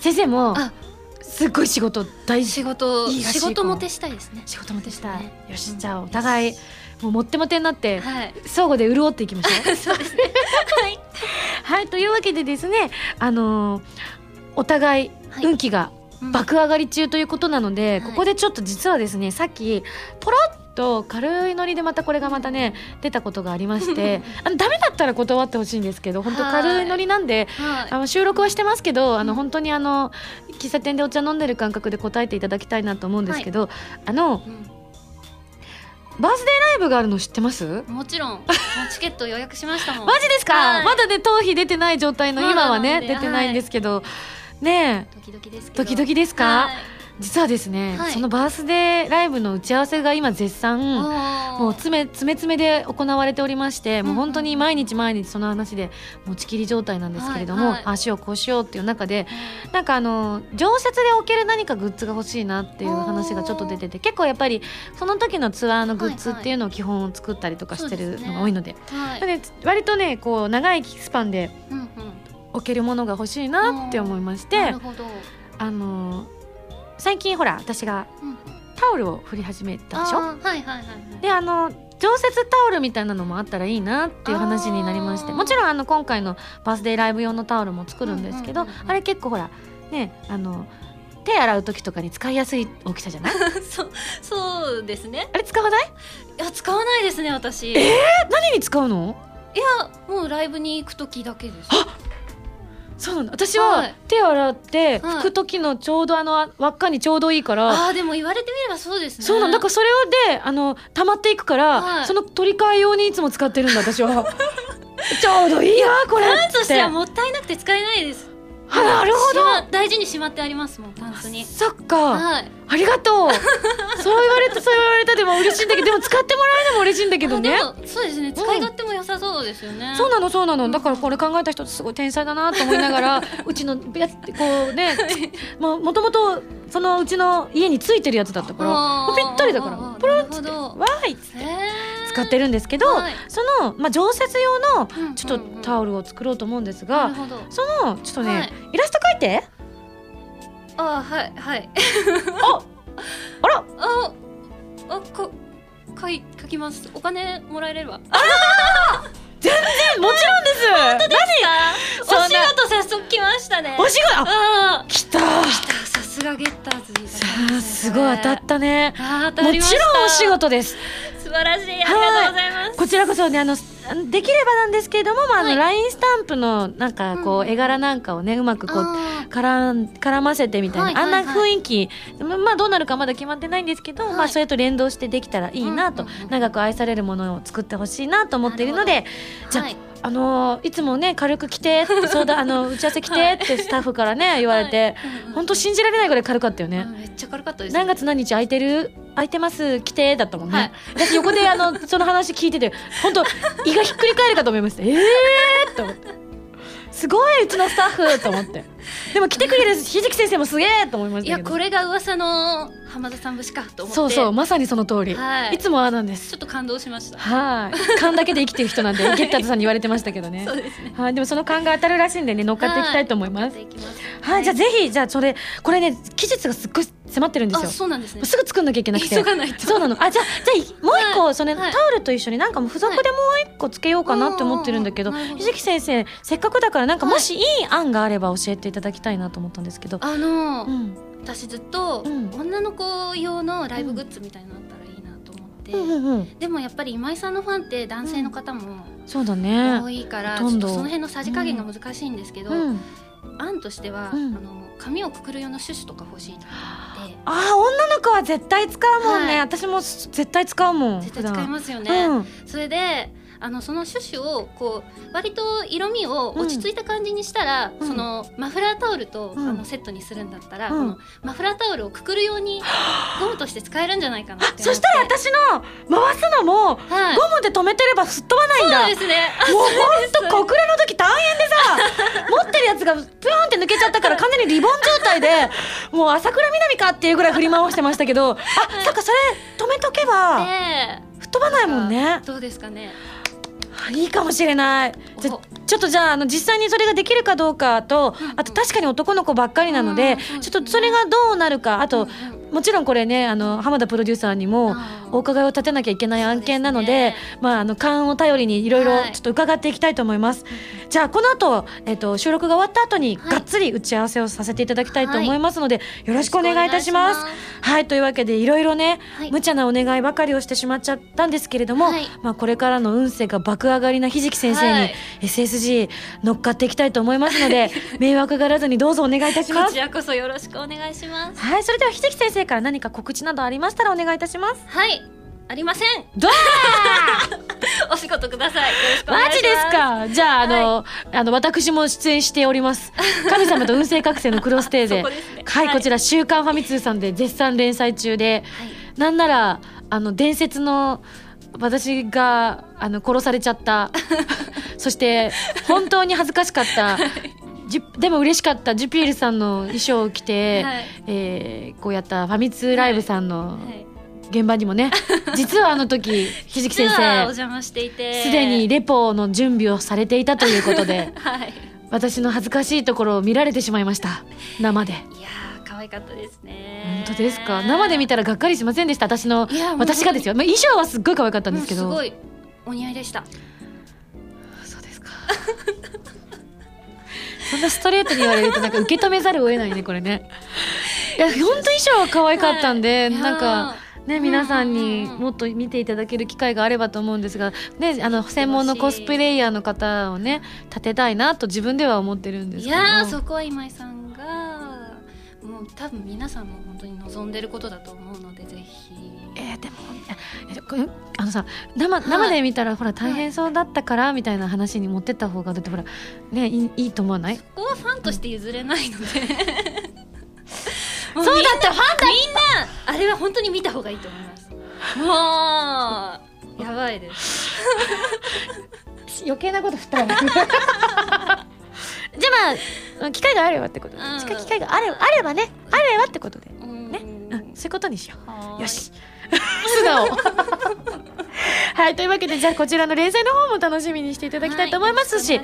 先生もあすっごい仕事大仕事仕事モテしたいですね。仕事モテしたい、ね。よしじゃあお互いもうモッテモテになってはい。相互で潤っていきましょう。そうですね。はい。はいというわけでですねあのーお互いはい。運気がうん爆上がり中ということなので、はい。ここでちょっと実はですねさっきポロッと軽いノリでまたこれがまたね出たことがありましてあのダメだったら断ってほしいんですけど本当軽いノリなんで、はい。あの収録はしてますけどあのうん。本当にあの喫茶店でお茶飲んでる感覚で答えていただきたいなと思うんですけど、あのバースデーライブがあるの知ってます？うんもちろん。チケット予約しましたもん。マジですか、はい。まだね頭皮出てない状態の今はね出てないんですけど、ねえ。ドキドキですですか？はい。実はですね、はい。そのバースデーライブの打ち合わせが今絶賛。もう詰め詰め詰めで行われておりまして、もううん。本当に毎日毎日その話で持ちきり状態なんですけれども、はいはい。ああしようこうしようっていう中でなんかあの常設で置ける何かグッズが欲しいなっていう話がちょっと出てて結構やっぱりその時のツアーのグッズっていうのを基本作ったりとかしてるのが多いので,、はい。で割とねこう長いスパンでうんうん置けるものが欲しいなって思いましてなるほど。あの最近ほら私がうん。タオルを振り始めたでしょ？あーはいはいはいはい。であの常設タオルみたいなのもあったらいいなっていう話になりましてあーもちろんあの今回のバースデーライブ用のタオルも作るんですけど、うんうんうん。うんあれ結構ほらねあの手洗う時とかに使いやすい大きさじゃない？そうそうですね。あれ使わない？いや使わないですね私。い何に使うの？やもうライブに行く時だけですそうなんだ私ははい。手洗ってはい。拭く時のちょうどあの輪っかにちょうどいいから、ああでも言われてみればそうですね。そうなんだからそれであの溜まっていくから、はい。その取り替え用にいつも使ってるんだ私は。ちょうどいいやこれ。パンとしてはもったいなくて使えないですあなるほしま大事にしまってありますもんタンスに。どそっか、はい。ありがとう。そう言われたそう言われたでも嬉しいんだけどでも使ってもらえるのも嬉しいんだけどね。そうですね。使い勝手も良さそうですよね、そうなのそうなの。だからこれ考えた人ってすごい天才だなと思いながら うちのやつこうねももともとそのうちの家についてるやつだったからぴったりだから。ポロッつって。わーいっつって。へー使ってるんですけど、はい。その、まあ、常設用のうんうんうん。ちょっとタオルを作ろうと思うんですが、なるほど。そのちょっとね、はい。イラスト描いて。あーはいはい。ああら。ああか書い書きます。お金もらえれば。全然もちろんです。本当ですお仕事早速来ましたね。お仕事？ああ来た。ーさすがゲッターズにさあすごい。当たったね。もちろんお仕事です。素晴らしいありがとうございます。こちらこそねあのできればなんですけれども、まああのはい LINE スタンプのなんかこう、うん絵柄なんかをねうまくこう絡ん絡ませてみたいな、あんな雰囲気ままあどうなるかまだ決まってないんですけど、はい。まあそれと連動してできたらいいなと、長く愛されるものを作ってほしいなと思っているのでじゃあ、はいあのーいつもね軽く来てって相談 あの打ち合わせ来てってスタッフからね言われて、本当信じられないぐらい軽かったよね。うんめっちゃ軽かったです。何月何日空いてる？空いてます？来て？だったもんね、はい。私横であのその話聞いてて本当胃がひっくり返るかと思いました。ええー、と思ってすごいうちのスタッフと思って。でも来てくれるひじき先生もすげえと思いましいたけど。やこれが噂の浜田さん節かと思って。そうそうまさにその通り、はい。い、つもああなんです。ちょっと感動しました。はい。勘だけで生きてる人なんでゲッターズさんに言われてましたけどね。そうですね。はいでもその勘が当たるらしいんでね乗っかっていきたいと思います。はいはい、じゃあぜひじゃあそれこれね期日がすっごい迫ってるんですあよそうなんですね。すぐ作んなきゃいけなくて。急がないと。そうなの。あじゃあじゃあ もう一個、はい。それ、はい。タオルと一緒になんかもう付属でもう一個つけようかなって思ってるんだけどうんうんうんなるほど。ひじき先生せっかくだからなんかはい。もしいい案があれば教えていただきたいなと思ったんですけど、あの、うん。私ずっと、うん。女の子用のライブグッズみたいなのあったらいいなと思って、うん。うんうんでもやっぱり今井さんのファンって男性の方もそうだね。多いから、ちょっとその辺のさじ加減が難しいんですけど、うん。案としては、うん。あの髪をくくる用のシュシュとか欲しいなと思って。あー女の子は絶対使うもんね、はい。私も絶対使うもん絶対使いますよすね、うん、それであのそのシュシュをこう割と色味を落ち着いた感じにしたら、うん。そのマフラータオルと、うん。あのセットにするんだったら、うん。このマフラータオルをくくるように ゴムとして使えるんじゃないかなってそしたら私の回すのもはい。ゴムで止めてればすっ飛ばないんだ、そうですね。もうほんと小暮の時大変でさ 持ってるやつがピューンって抜けちゃったから 完全にリボン状態でもう朝倉みなみかっていうぐらい振り回してましたけどあそっかそれ止めとけばね吹っ飛ばないもんね。どうですかねいいかもしれない。じゃお。ちょっとじゃああの実際にそれができるかどうかとあと確かに男の子ばっかりなのでちょっとそれがどうなるかあともちろんこれねあの浜田プロデューサーにもお伺いを立てなきゃいけない案件なのでそうですまああの勘を頼りにいろいろはい。ちょっと伺っていきたいと思います、じゃあこの後、えっと収録が終わった後にはい。がっつり打ち合わせをさせていただきたいと思いますので、よろしくお願いいたします。はいというわけでいろいろね、はい。無茶なお願いばかりをしてしまっちゃったんですけれども、はい。まあこれからの運勢が爆上がりなひじき先生に、はい。SSG 乗っかっていきたいと思いますので 迷惑がらずにどうぞお願いいたします。こちらこそよろしくお願いします。はいそれではひじき先生から何か告知などありましたらお願いいたします。はい。ありません。どう お仕事ください。よろしくお願いします。マジですか？じゃああの,、あの私も出演しております。神様と運勢覚醒のクロステーゼ ね。はい、はい。こちら「週刊ファミ通」さんで絶賛連載中で。なんならあの伝説の私があの殺されちゃった。そして本当に恥ずかしかった、でも嬉しかった。ジュピールさんの衣装を着て、はい。えーこうやったファミ通ライブさんのはい。現場にもね、実はあの時ひじき先実はお生邪魔していて。すでにレポの準備をされていたということで はい。私の恥ずかしいところを見られてしまいました。生で。いやー可愛かったですね。本当ですか？生で見たらがっかりしませんでした？私の私がですよ、まあ、衣装はすっごい可愛かったんですけど。もうすごいお似合いでした。そうですか そんなストレートに言われるとなんか受け止めざるを得ないねこれね。いや 本当衣装は可愛かったんで、はいなんかね、皆さんうん。にもっと見ていただける機会があればと思うんですが、ね、あの専門のコスプレイヤーの方をね立てたいなと自分では思ってるんですけど。いやーそこは今井さんがもう多分皆さんも本当に望んでることだと思うのでぜひえーでもあのさ生生で見たらほら大変そうだったからみたいな話に持ってった方がだってほらねいいいいと思わない？ここはファンとして譲れないので。そうだってファンだみんなあれは本当に見た方がいいと思います。もうやばいです。余計なこと振ったわ じゃあまあ機会があればってことで、うん。機会があればあればね。あればってことで、ね。うん、そういうことにしよう。よし素直はいというわけでじゃあこちらの連載の方も楽しみにしていただきたいと思いますし、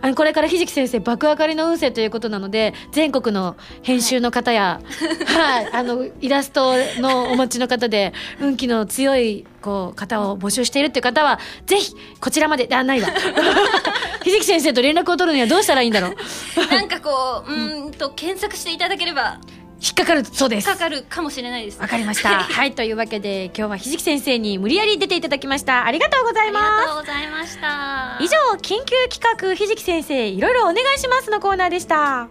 あのこれからひじき先生爆上がりの運勢ということなので全国の編集の方や、はいあのイラストのお持ちの方で運気の強いこう方を募集しているっていう方はぜひこちらまであないわ。ひじき先生と連絡を取るにはどうしたらいいんだろう。なんかこううーんと検索していただければ引っかかるそうです。かかるかもしれないです。わかりました。はい。というわけで今日はひじき先生に無理やり出ていただきました。ありがとうござありいます。がとうございました。以上緊急企画ひじき先生いろいろお願いしますのコーナーでした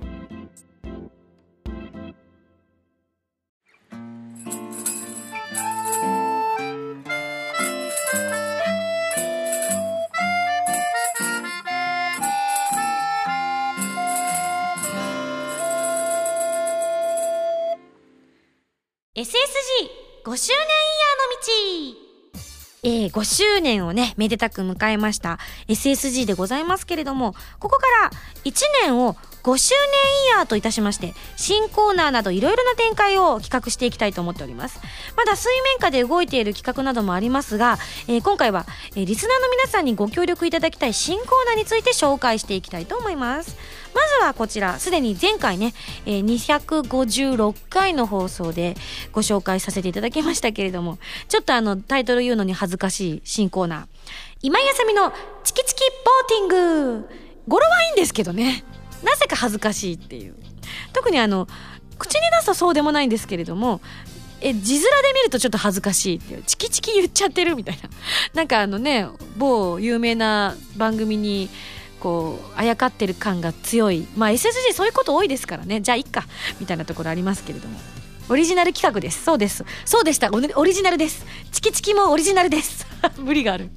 SSG5 周年イヤーの道えー、5周年をね、めでたく迎えました SSG でございますけれども、ここから1年を5周年イヤーといたしまして、新コーナーなどいろいろな展開を企画していきたいと思っております。まだ水面下で動いている企画などもありますが、えー今回は、えーリスナーの皆さんにご協力いただきたい新コーナーについて紹介していきたいと思います。まずはこちら、すでに前回ね、えー256回の放送でご紹介させていただきましたけれども、ちょっとあの、タイトル言うのに恥ずかしい新コーナー。今井あさみのチキチキボーティング語呂はいいんですけどね。なぜか恥ずかしいっていう。特にあの、口に出すとそうでもないんですけれども、え字面で見るとちょっと恥ずかしいっていう。チキチキ言っちゃってるみたいな。なんかあのね某有名な番組にこうあやかってる感が強い。まあ SSG そういうこと多いですからね。じゃあいっか。みたいなところありますけれども。オリジナル企画です。そうです。そうでした。オリジナルです。チキチキもオリジナルです。無理がある。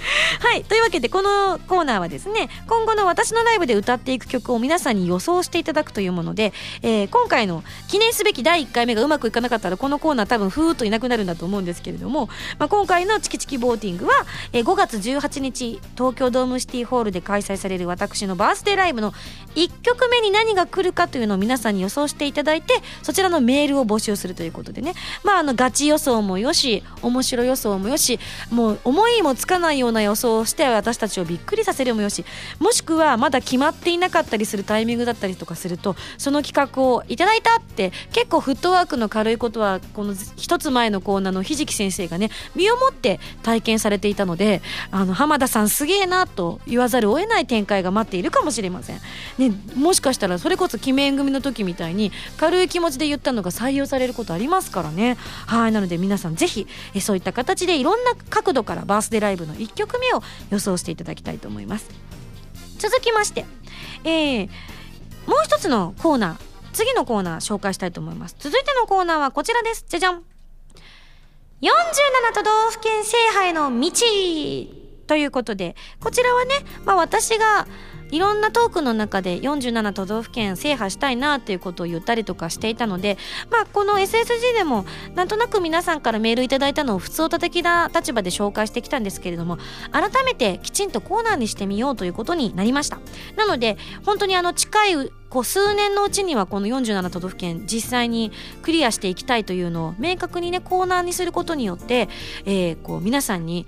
はいというわけでこのコーナーはですね今後の私のライブで歌っていく曲を皆さんに予想していただくというもので、えー今回の記念すべき第1回目がうまくいかなかったらこのコーナー多分ふーっといなくなるんだと思うんですけれども、まあ、今回の「チキチキボーティングは」えー5月18日東京ドームシティホールで開催される私のバースデーライブの1曲目に何が来るかというのを皆さんに予想していただいてそちらのメールを募集するということでね。まああのガチ予想もよし面白予想もよしもう思いもつかないような予想をして私たちをびっくりさせるもよしもしくはまだ決まっていなかったりするタイミングだったりとかするとその企画をいただいたって結構フットワークの軽いことはこの一つ前のコーナーのひじき先生がね身をもって体験されていたのであの浜田さんすげえなと言わざるを得ない展開が待っているかもしれません、ね、もしかしたらそれこそ鬼面組の時みたいに軽い気持ちで言ったのが採用されることありますからね。はいなので皆さんぜひえそういった形でいろんな角度からバースデーライブの1曲目を予想していただきたいと思います。続きまして、えーもう一つのコーナー次のコーナー紹介したいと思います。続いてのコーナーはこちらです。じゃじゃん。47都道府県制覇への道ということでこちらはね、まあ、私がいろんなトークの中で47都道府県制覇したいなっていうことを言ったりとかしていたので、まあ、この SSG でもなんとなく皆さんからメールいただいたのを普通歌的な立場で紹介してきたんですけれども改めてきちんとコーナーにしてみようということになりました。なので本当にあの近いこう数年のうちにはこの47都道府県実際にクリアしていきたいというのを明確にねコーナーにすることによって、えーこう皆さんに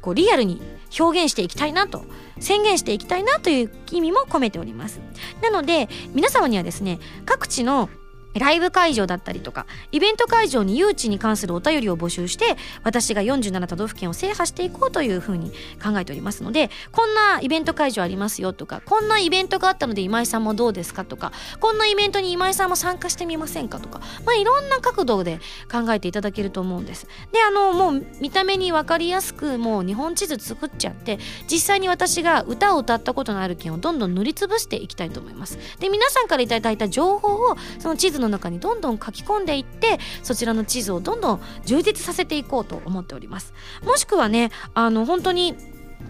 こうリアルに表現していきたいなと宣言していきたいなという意味も込めております。なので皆様にはですね各地のライブ会場だったりとかイベント会場に誘致に関するお便りを募集して私が47都道府県を制覇していこうというふうに考えておりますのでこんなイベント会場ありますよとかこんなイベントがあったので今井さんもどうですかとかこんなイベントに今井さんも参加してみませんかとかまあいろんな角度で考えていただけると思うんです。であのもう見た目に分かりやすくもう日本地図作っちゃって実際に私が歌を歌ったことのある県をどんどん塗りつぶしていきたいと思います。で皆さんからいただいた情報をその地図の中にどんどん書き込んでいってそちらの地図をどんどん充実させていこうと思っております。もしくはねあの本当に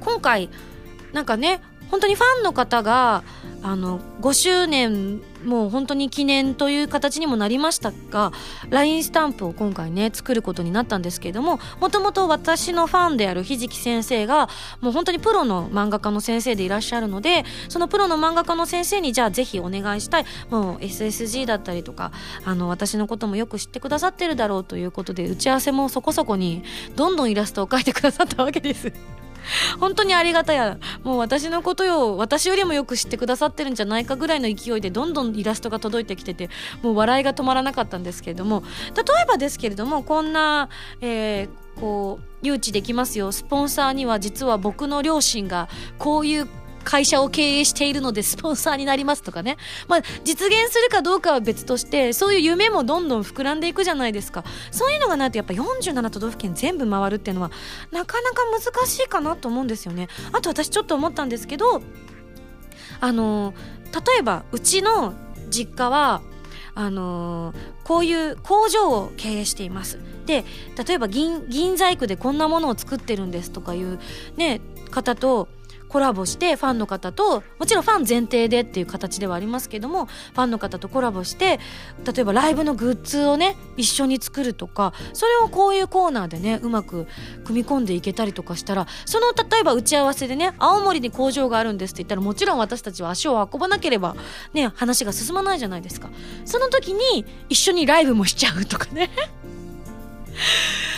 今回なんかね本当にファンの方があの5周年もう本当に記念という形にもなりましたが LINE スタンプを今回ね作ることになったんですけれどももともと私のファンであるひじき先生がもう本当にプロの漫画家の先生でいらっしゃるのでそのプロの漫画家の先生にじゃあぜひお願いしたいもう SSG だったりとかあの私のこともよく知ってくださってるだろうということで打ち合わせもそこそこにどんどんイラストを描いてくださったわけです。本当にありがたや。もう私のことよ私よりもよく知ってくださってるんじゃないかぐらいの勢いでどんどんイラストが届いてきててもう笑いが止まらなかったんですけれども例えばですけれどもこんな、えー、こう誘致できますよ。スポンサーには実は僕の両親がこういう会社を経営しているのでスポンサーになりますとかね。まあ、実現するかどうかは別として、そういう夢もどんどん膨らんでいくじゃないですか。そういうのがないとやっぱ47都道府県全部回るっていうのは、なかなか難しいかなと思うんですよね。あと私ちょっと思ったんですけど、あの、例えばうちの実家は、あのこういう工場を経営していますで例えば銀銀細工でこんなものを作ってるんですとかいうね方とコラボしてファンの方ともちろんファン前提でっていう形ではありますけどもファンの方とコラボして例えばライブのグッズをね一緒に作るとかそれをこういうコーナーでねうまく組み込んでいけたりとかしたらその例えば打ち合わせでね青森に工場があるんですって言ったらもちろん私たちは足を運ばなければね話が進まないじゃないですか。その時に一緒にライブもしちゃうとかね。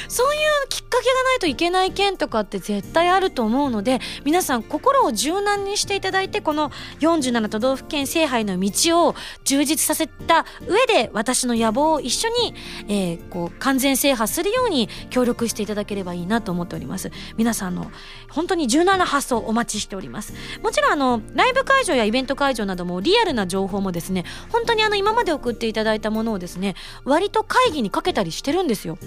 そういうきっかけがないといけない件とかって絶対あると思うので皆さん心を柔軟にしていただいてこの47都道府県制覇の道を充実させた上で私の野望を一緒に、えー、こう完全制覇するように協力していただければいいなと思っております。皆さんの本当に柔軟な発想お待ちしております。もちろんあのライブ会場やイベント会場などもリアルな情報もですね本当にあの今まで送っていただいたものをですね割と会議にかけたりしてるんですよ。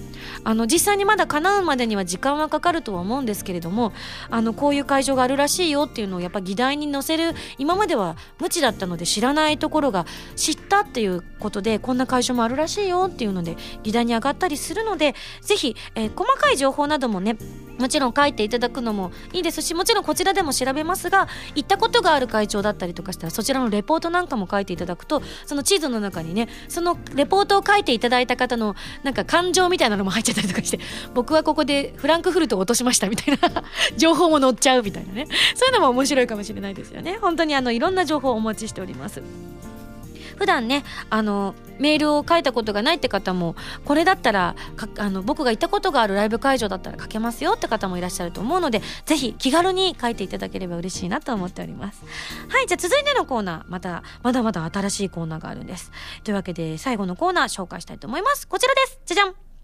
あの実際にまだ叶うまでには時間はかかるとは思うんですけれどもあのこういう会場があるらしいよっていうのをやっぱ議題に載せる今までは無知だったので知らないところが知ったっていうことでこんな会場もあるらしいよっていうので議題に上がったりするのでぜひ、えー、細かい情報などもねもちろん書いていただくのもいいですしもちろんこちらでも調べますが行ったことがある会長だったりとかしたらそちらのレポートなんかも書いていただくとその地図の中にねそのレポートを書いていただいた方のなんか感情みたいなのも入っちゃったりとかして僕はここでフランクフルトを落としましたみたいな 情報も載っちゃうみたいなね。そういうのも面白いかもしれないですよね。本当にあのいろんな情報をお待ちしております。普段ねあのメールを書いたことがないって方もこれだったらあの僕が行ったことがあるライブ会場だったら書けますよって方もいらっしゃると思うのでぜひ気軽に書いていただければ嬉しいなと思っております。はいじゃあ続いてのコーナーまたまだまだ新しいコーナーがあるんです。というわけで最後のコーナー紹介したいと思います。こちらです。じゃじゃん。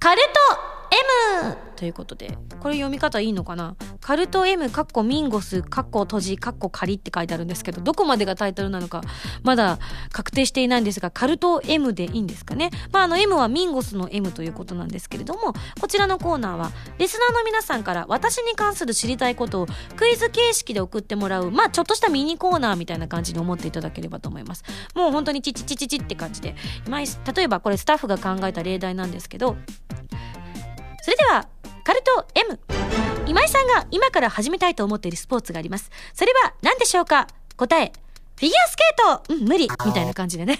カルト。M ということでこれ読み方いいのかな？カルト M カッコミンゴスカッコ閉じカッコ仮って書いてあるんですけどどこまでがタイトルなのかまだ確定していないんですがカルト M でいいんですかね？まああの M はミンゴスの M ということなんですけれどもこちらのコーナーはリスナーの皆さんから私に関する知りたいことをクイズ形式で送ってもらうまあちょっとしたミニコーナーみたいな感じに思っていただければと思います。もう本当にチチチチチって感じで。例えばこれスタッフが考えた例題なんですけどそれではカルト M 今井さんが今から始めたいと思っているスポーツがあります。それは何でしょうか？答えフィギュアスケート。うん無理。みたいな感じでね。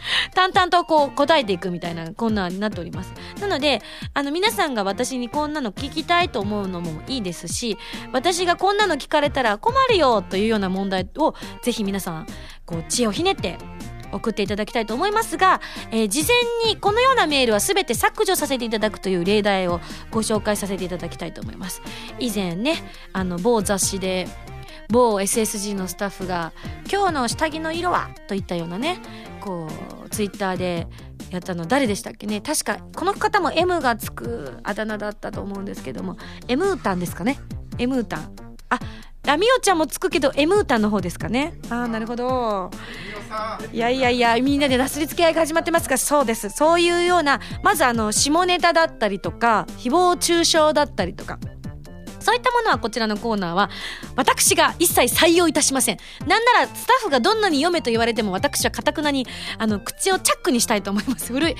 淡々とこう答えていくみたいなこんなになっております。なのであの皆さんが私にこんなの聞きたいと思うのもいいですし私がこんなの聞かれたら困るよというような問題をぜひ皆さんこう知恵をひねって送っていただきたいと思いますが、えー、事前にこのようなメールは全て削除させていただくという例題をご紹介させていただきたいと思います。以前ねあの某雑誌で某 SSG のスタッフが「今日の下着の色は?」といったようなねこうツイッターでやったの誰でしたっけね？確かこの方も M がつくあだ名だったと思うんですけども M ータンですかね？M ータンあラミオちゃんもつくけど M ータンの方ですかねああなるほどいやいやいやみんなでなすりつけ合いが始まってますがそうですそういうようなまずあの下ネタだったりとか誹謗中傷だったりとかそういったものはこちらのコーナーは私が一切採用いたしません。なんならスタッフがどんなに読めと言われても私はかたくなにあの口をチャックにしたいと思います。古い。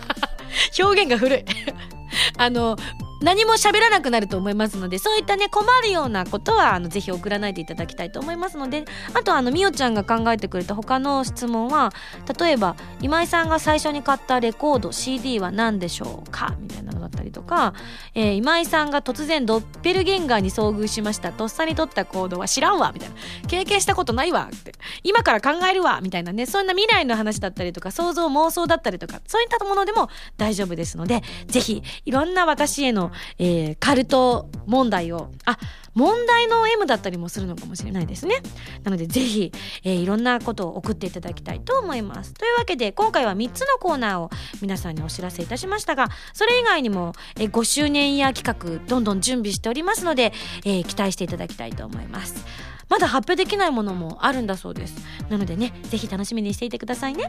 表現が古い。あの何も喋らなくなると思いますのでそういったね困るようなことはあのぜひ送らないでいただきたいと思いますのであとあのみおちゃんが考えてくれた他の質問は例えば今井さんが最初に買ったレコード CD は何でしょうか？みたいなのだったりとか、えー今井さんが突然ドッペルゲンガーに遭遇しました。とっさに取った行動は知らんわ。みたいな。経験したことないわって。今から考えるわ。みたいなね。そんな未来の話だったりとか想像妄想だったりとかそういったものでも大丈夫ですのでぜひいろんな私への、えーカルト問題をあ問題の M だったりもするのかもしれないですね。なのでぜひ、えーいろんなことを送っていただきたいと思います。というわけで今回は3つのコーナーを皆さんにお知らせいたしましたがそれ以外にも、えー5周年イヤー企画どんどん準備しておりますので、えー期待していただきたいと思います。まだ発表できないものもあるんだそうです。なのでねぜひ楽しみにしていてくださいね。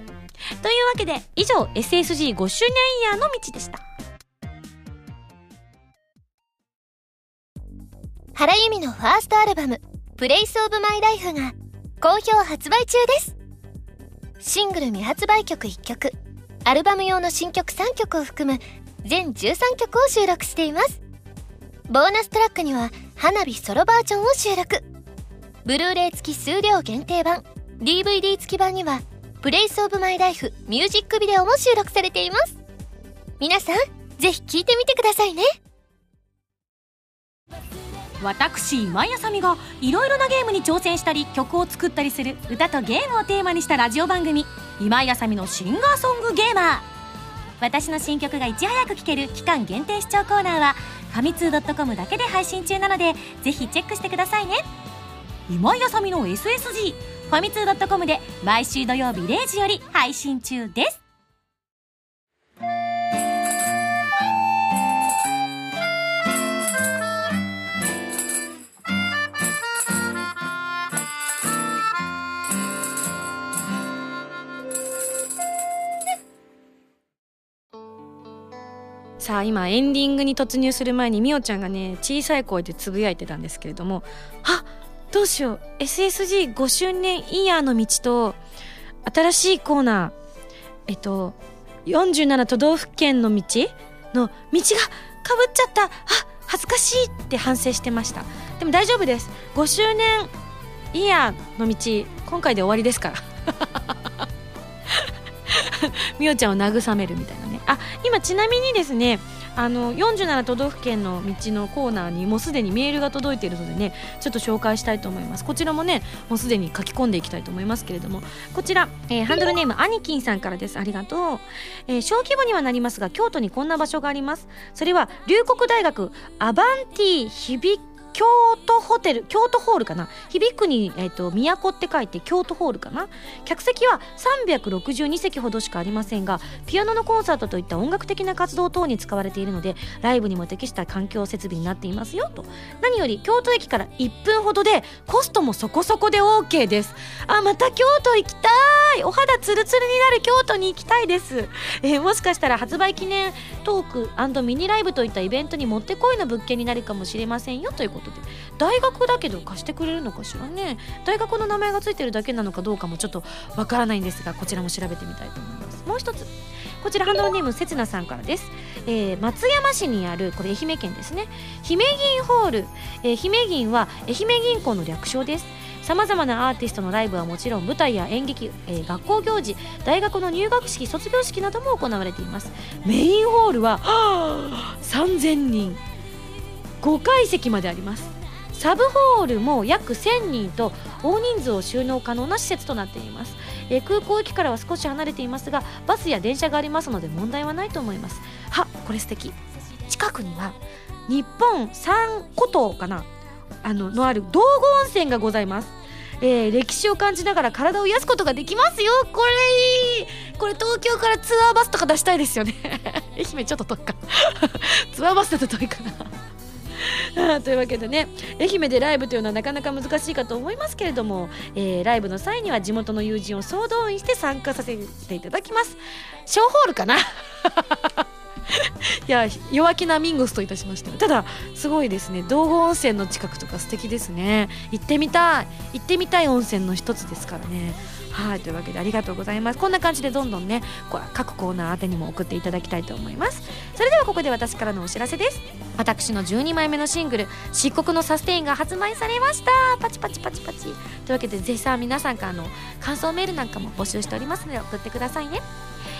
というわけで以上 SSG5 周年イヤーの道でした。原由美のファーストアルバム「プレイスオブマイライフが好評発売中です。シングル未発売曲1曲アルバム用の新曲3曲を含む全13曲を収録しています。ボーナストラックには花火ソロバージョンを収録。ブルーレイ付き数量限定版 DVD 付き版には「 Place of my life ミュージックビデオも収録されています。皆さんぜひ聴いてみてくださいね。私今井麻美がいろいろなゲームに挑戦したり曲を作ったりする歌とゲームをテーマにしたラジオ番組「今井麻美のシンガーソングゲーマー」私の新曲がいち早く聴ける期間限定試聴コーナーはファミツー .com だけで配信中なのでぜひチェックしてくださいね。今井あさみの SSG ファミツー .com で毎週土曜日0時より配信中です。さあ今エンディングに突入する前にみおちゃんがね小さい声でつぶやいてたんですけれどもあどうしよう。SSG5 周年イヤーの道と新しいコーナーえっと47都道府県の道の道がかぶっちゃった。あ恥ずかしいって反省してました。でも大丈夫です。5周年イヤーの道今回で終わりですから。みおちゃんを慰めるみたいなね。あ今ちなみにですねあの47都道府県の道のコーナーにもうすでにメールが届いているのでねちょっと紹介したいと思います。こちらもねもうすでに書き込んでいきたいと思いますけれどもこちら、えーハンドルネームアニキンさんからです。ありがとう、えー小規模にはなりますが京都にこんな場所があります。それは龍谷大学アバンティ響京都ホテル京都ホールかな？響くに、えー、と都って書いて京都ホールかな？客席は362席ほどしかありませんがピアノのコンサートといった音楽的な活動等に使われているのでライブにも適した環境設備になっていますよと。何より京都駅から1分ほどでコストもそこそこで OK です。あまた京都行きたい！お肌ツルツルになる京都に行きたいです、えーもしかしたら発売記念トークミニライブといったイベントにもってこいの物件になるかもしれませんよということ。で大学だけど貸してくれるのかしらね。大学の名前がついてるだけなのかどうかもちょっとわからないんですがこちらも調べてみたいと思います。もう一つ。こちらハンドルネームせつなさんからです、えー松山市にあるこれ愛媛県ですね。姫銀ホール、えー姫銀は愛媛銀行の略称です。さまざまなアーティストのライブはもちろん舞台や演劇、えー学校行事大学の入学式卒業式なども行われています。メインホールはは3000人。5階席まであります。サブホールも約1000人と大人数を収納可能な施設となっています、えー空港駅からは少し離れていますがバスや電車がありますので問題はないと思います。はこれ素敵。近くには日本三古島かな？あののある道後温泉がございます。えー歴史を感じながら体を癒すことができますよ。これいい。これ東京からツアーバスとか出したいですよね。愛媛ちょっと遠いか。ツアーバスだと遠いかな。というわけでね愛媛でライブというのはなかなか難しいかと思いますけれども、えーライブの際には地元の友人を総動員して参加させていただきます。小ホールかな？いや弱気なミンゴスといたしましたただすごいですね。道後温泉の近くとか素敵ですね。行ってみたい。行ってみたい温泉の一つですからね。はいというわけでありがとうございます。こんな感じでどんどんね各コーナー宛にも送っていただきたいと思います。それではここで私からのお知らせです。私の12枚目のシングル「漆黒のサステイン」が発売されました。パチパチパチパチ。というわけでぜひさ皆さんからの感想メールなんかも募集しておりますので送ってくださいね。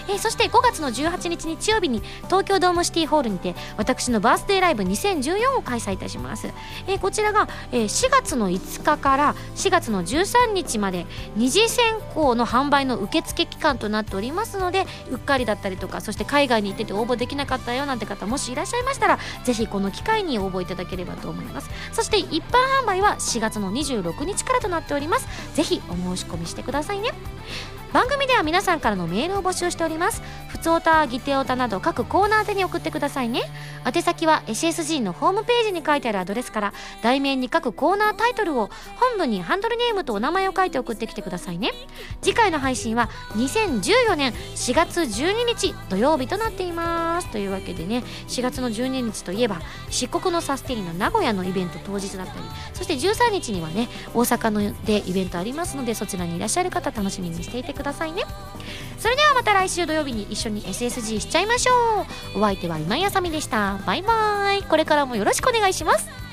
えーそして5月の18日日曜日に東京ドームシティホールにて私のバースデーライブ2014を開催いたします、えーこちらが、えー4月の5日から4月の13日まで二次選考の販売の受付期間となっておりますのでうっかりだったりとかそして海外に行ってて応募できなかったよなんて方もしいらっしゃいましたらぜひこの機会に応募いただければと思います。そして一般販売は4月の26日からとなっております。ぜひお申し込みしてくださいね。番組では皆さんからのメールを募集しております。ふつおたぎておたなど各コーナー宛に送ってくださいね。宛先は SSG のホームページに書いてあるアドレスから題名に各コーナータイトルを本文にハンドルネームとお名前を書いて送ってきてくださいね。次回の配信は2014年4月12日土曜日となっています。というわけでね4月の12日といえば漆黒のサスティニの名古屋のイベント当日だったりそして13日にはね大阪のでイベントありますのでそちらにいらっしゃる方楽しみにしていてくださいね。それではまた来週土曜日に一緒に SSG しちゃいましょう。お相手は今井あさみでした。バイバーイ。これからもよろしくお願いします。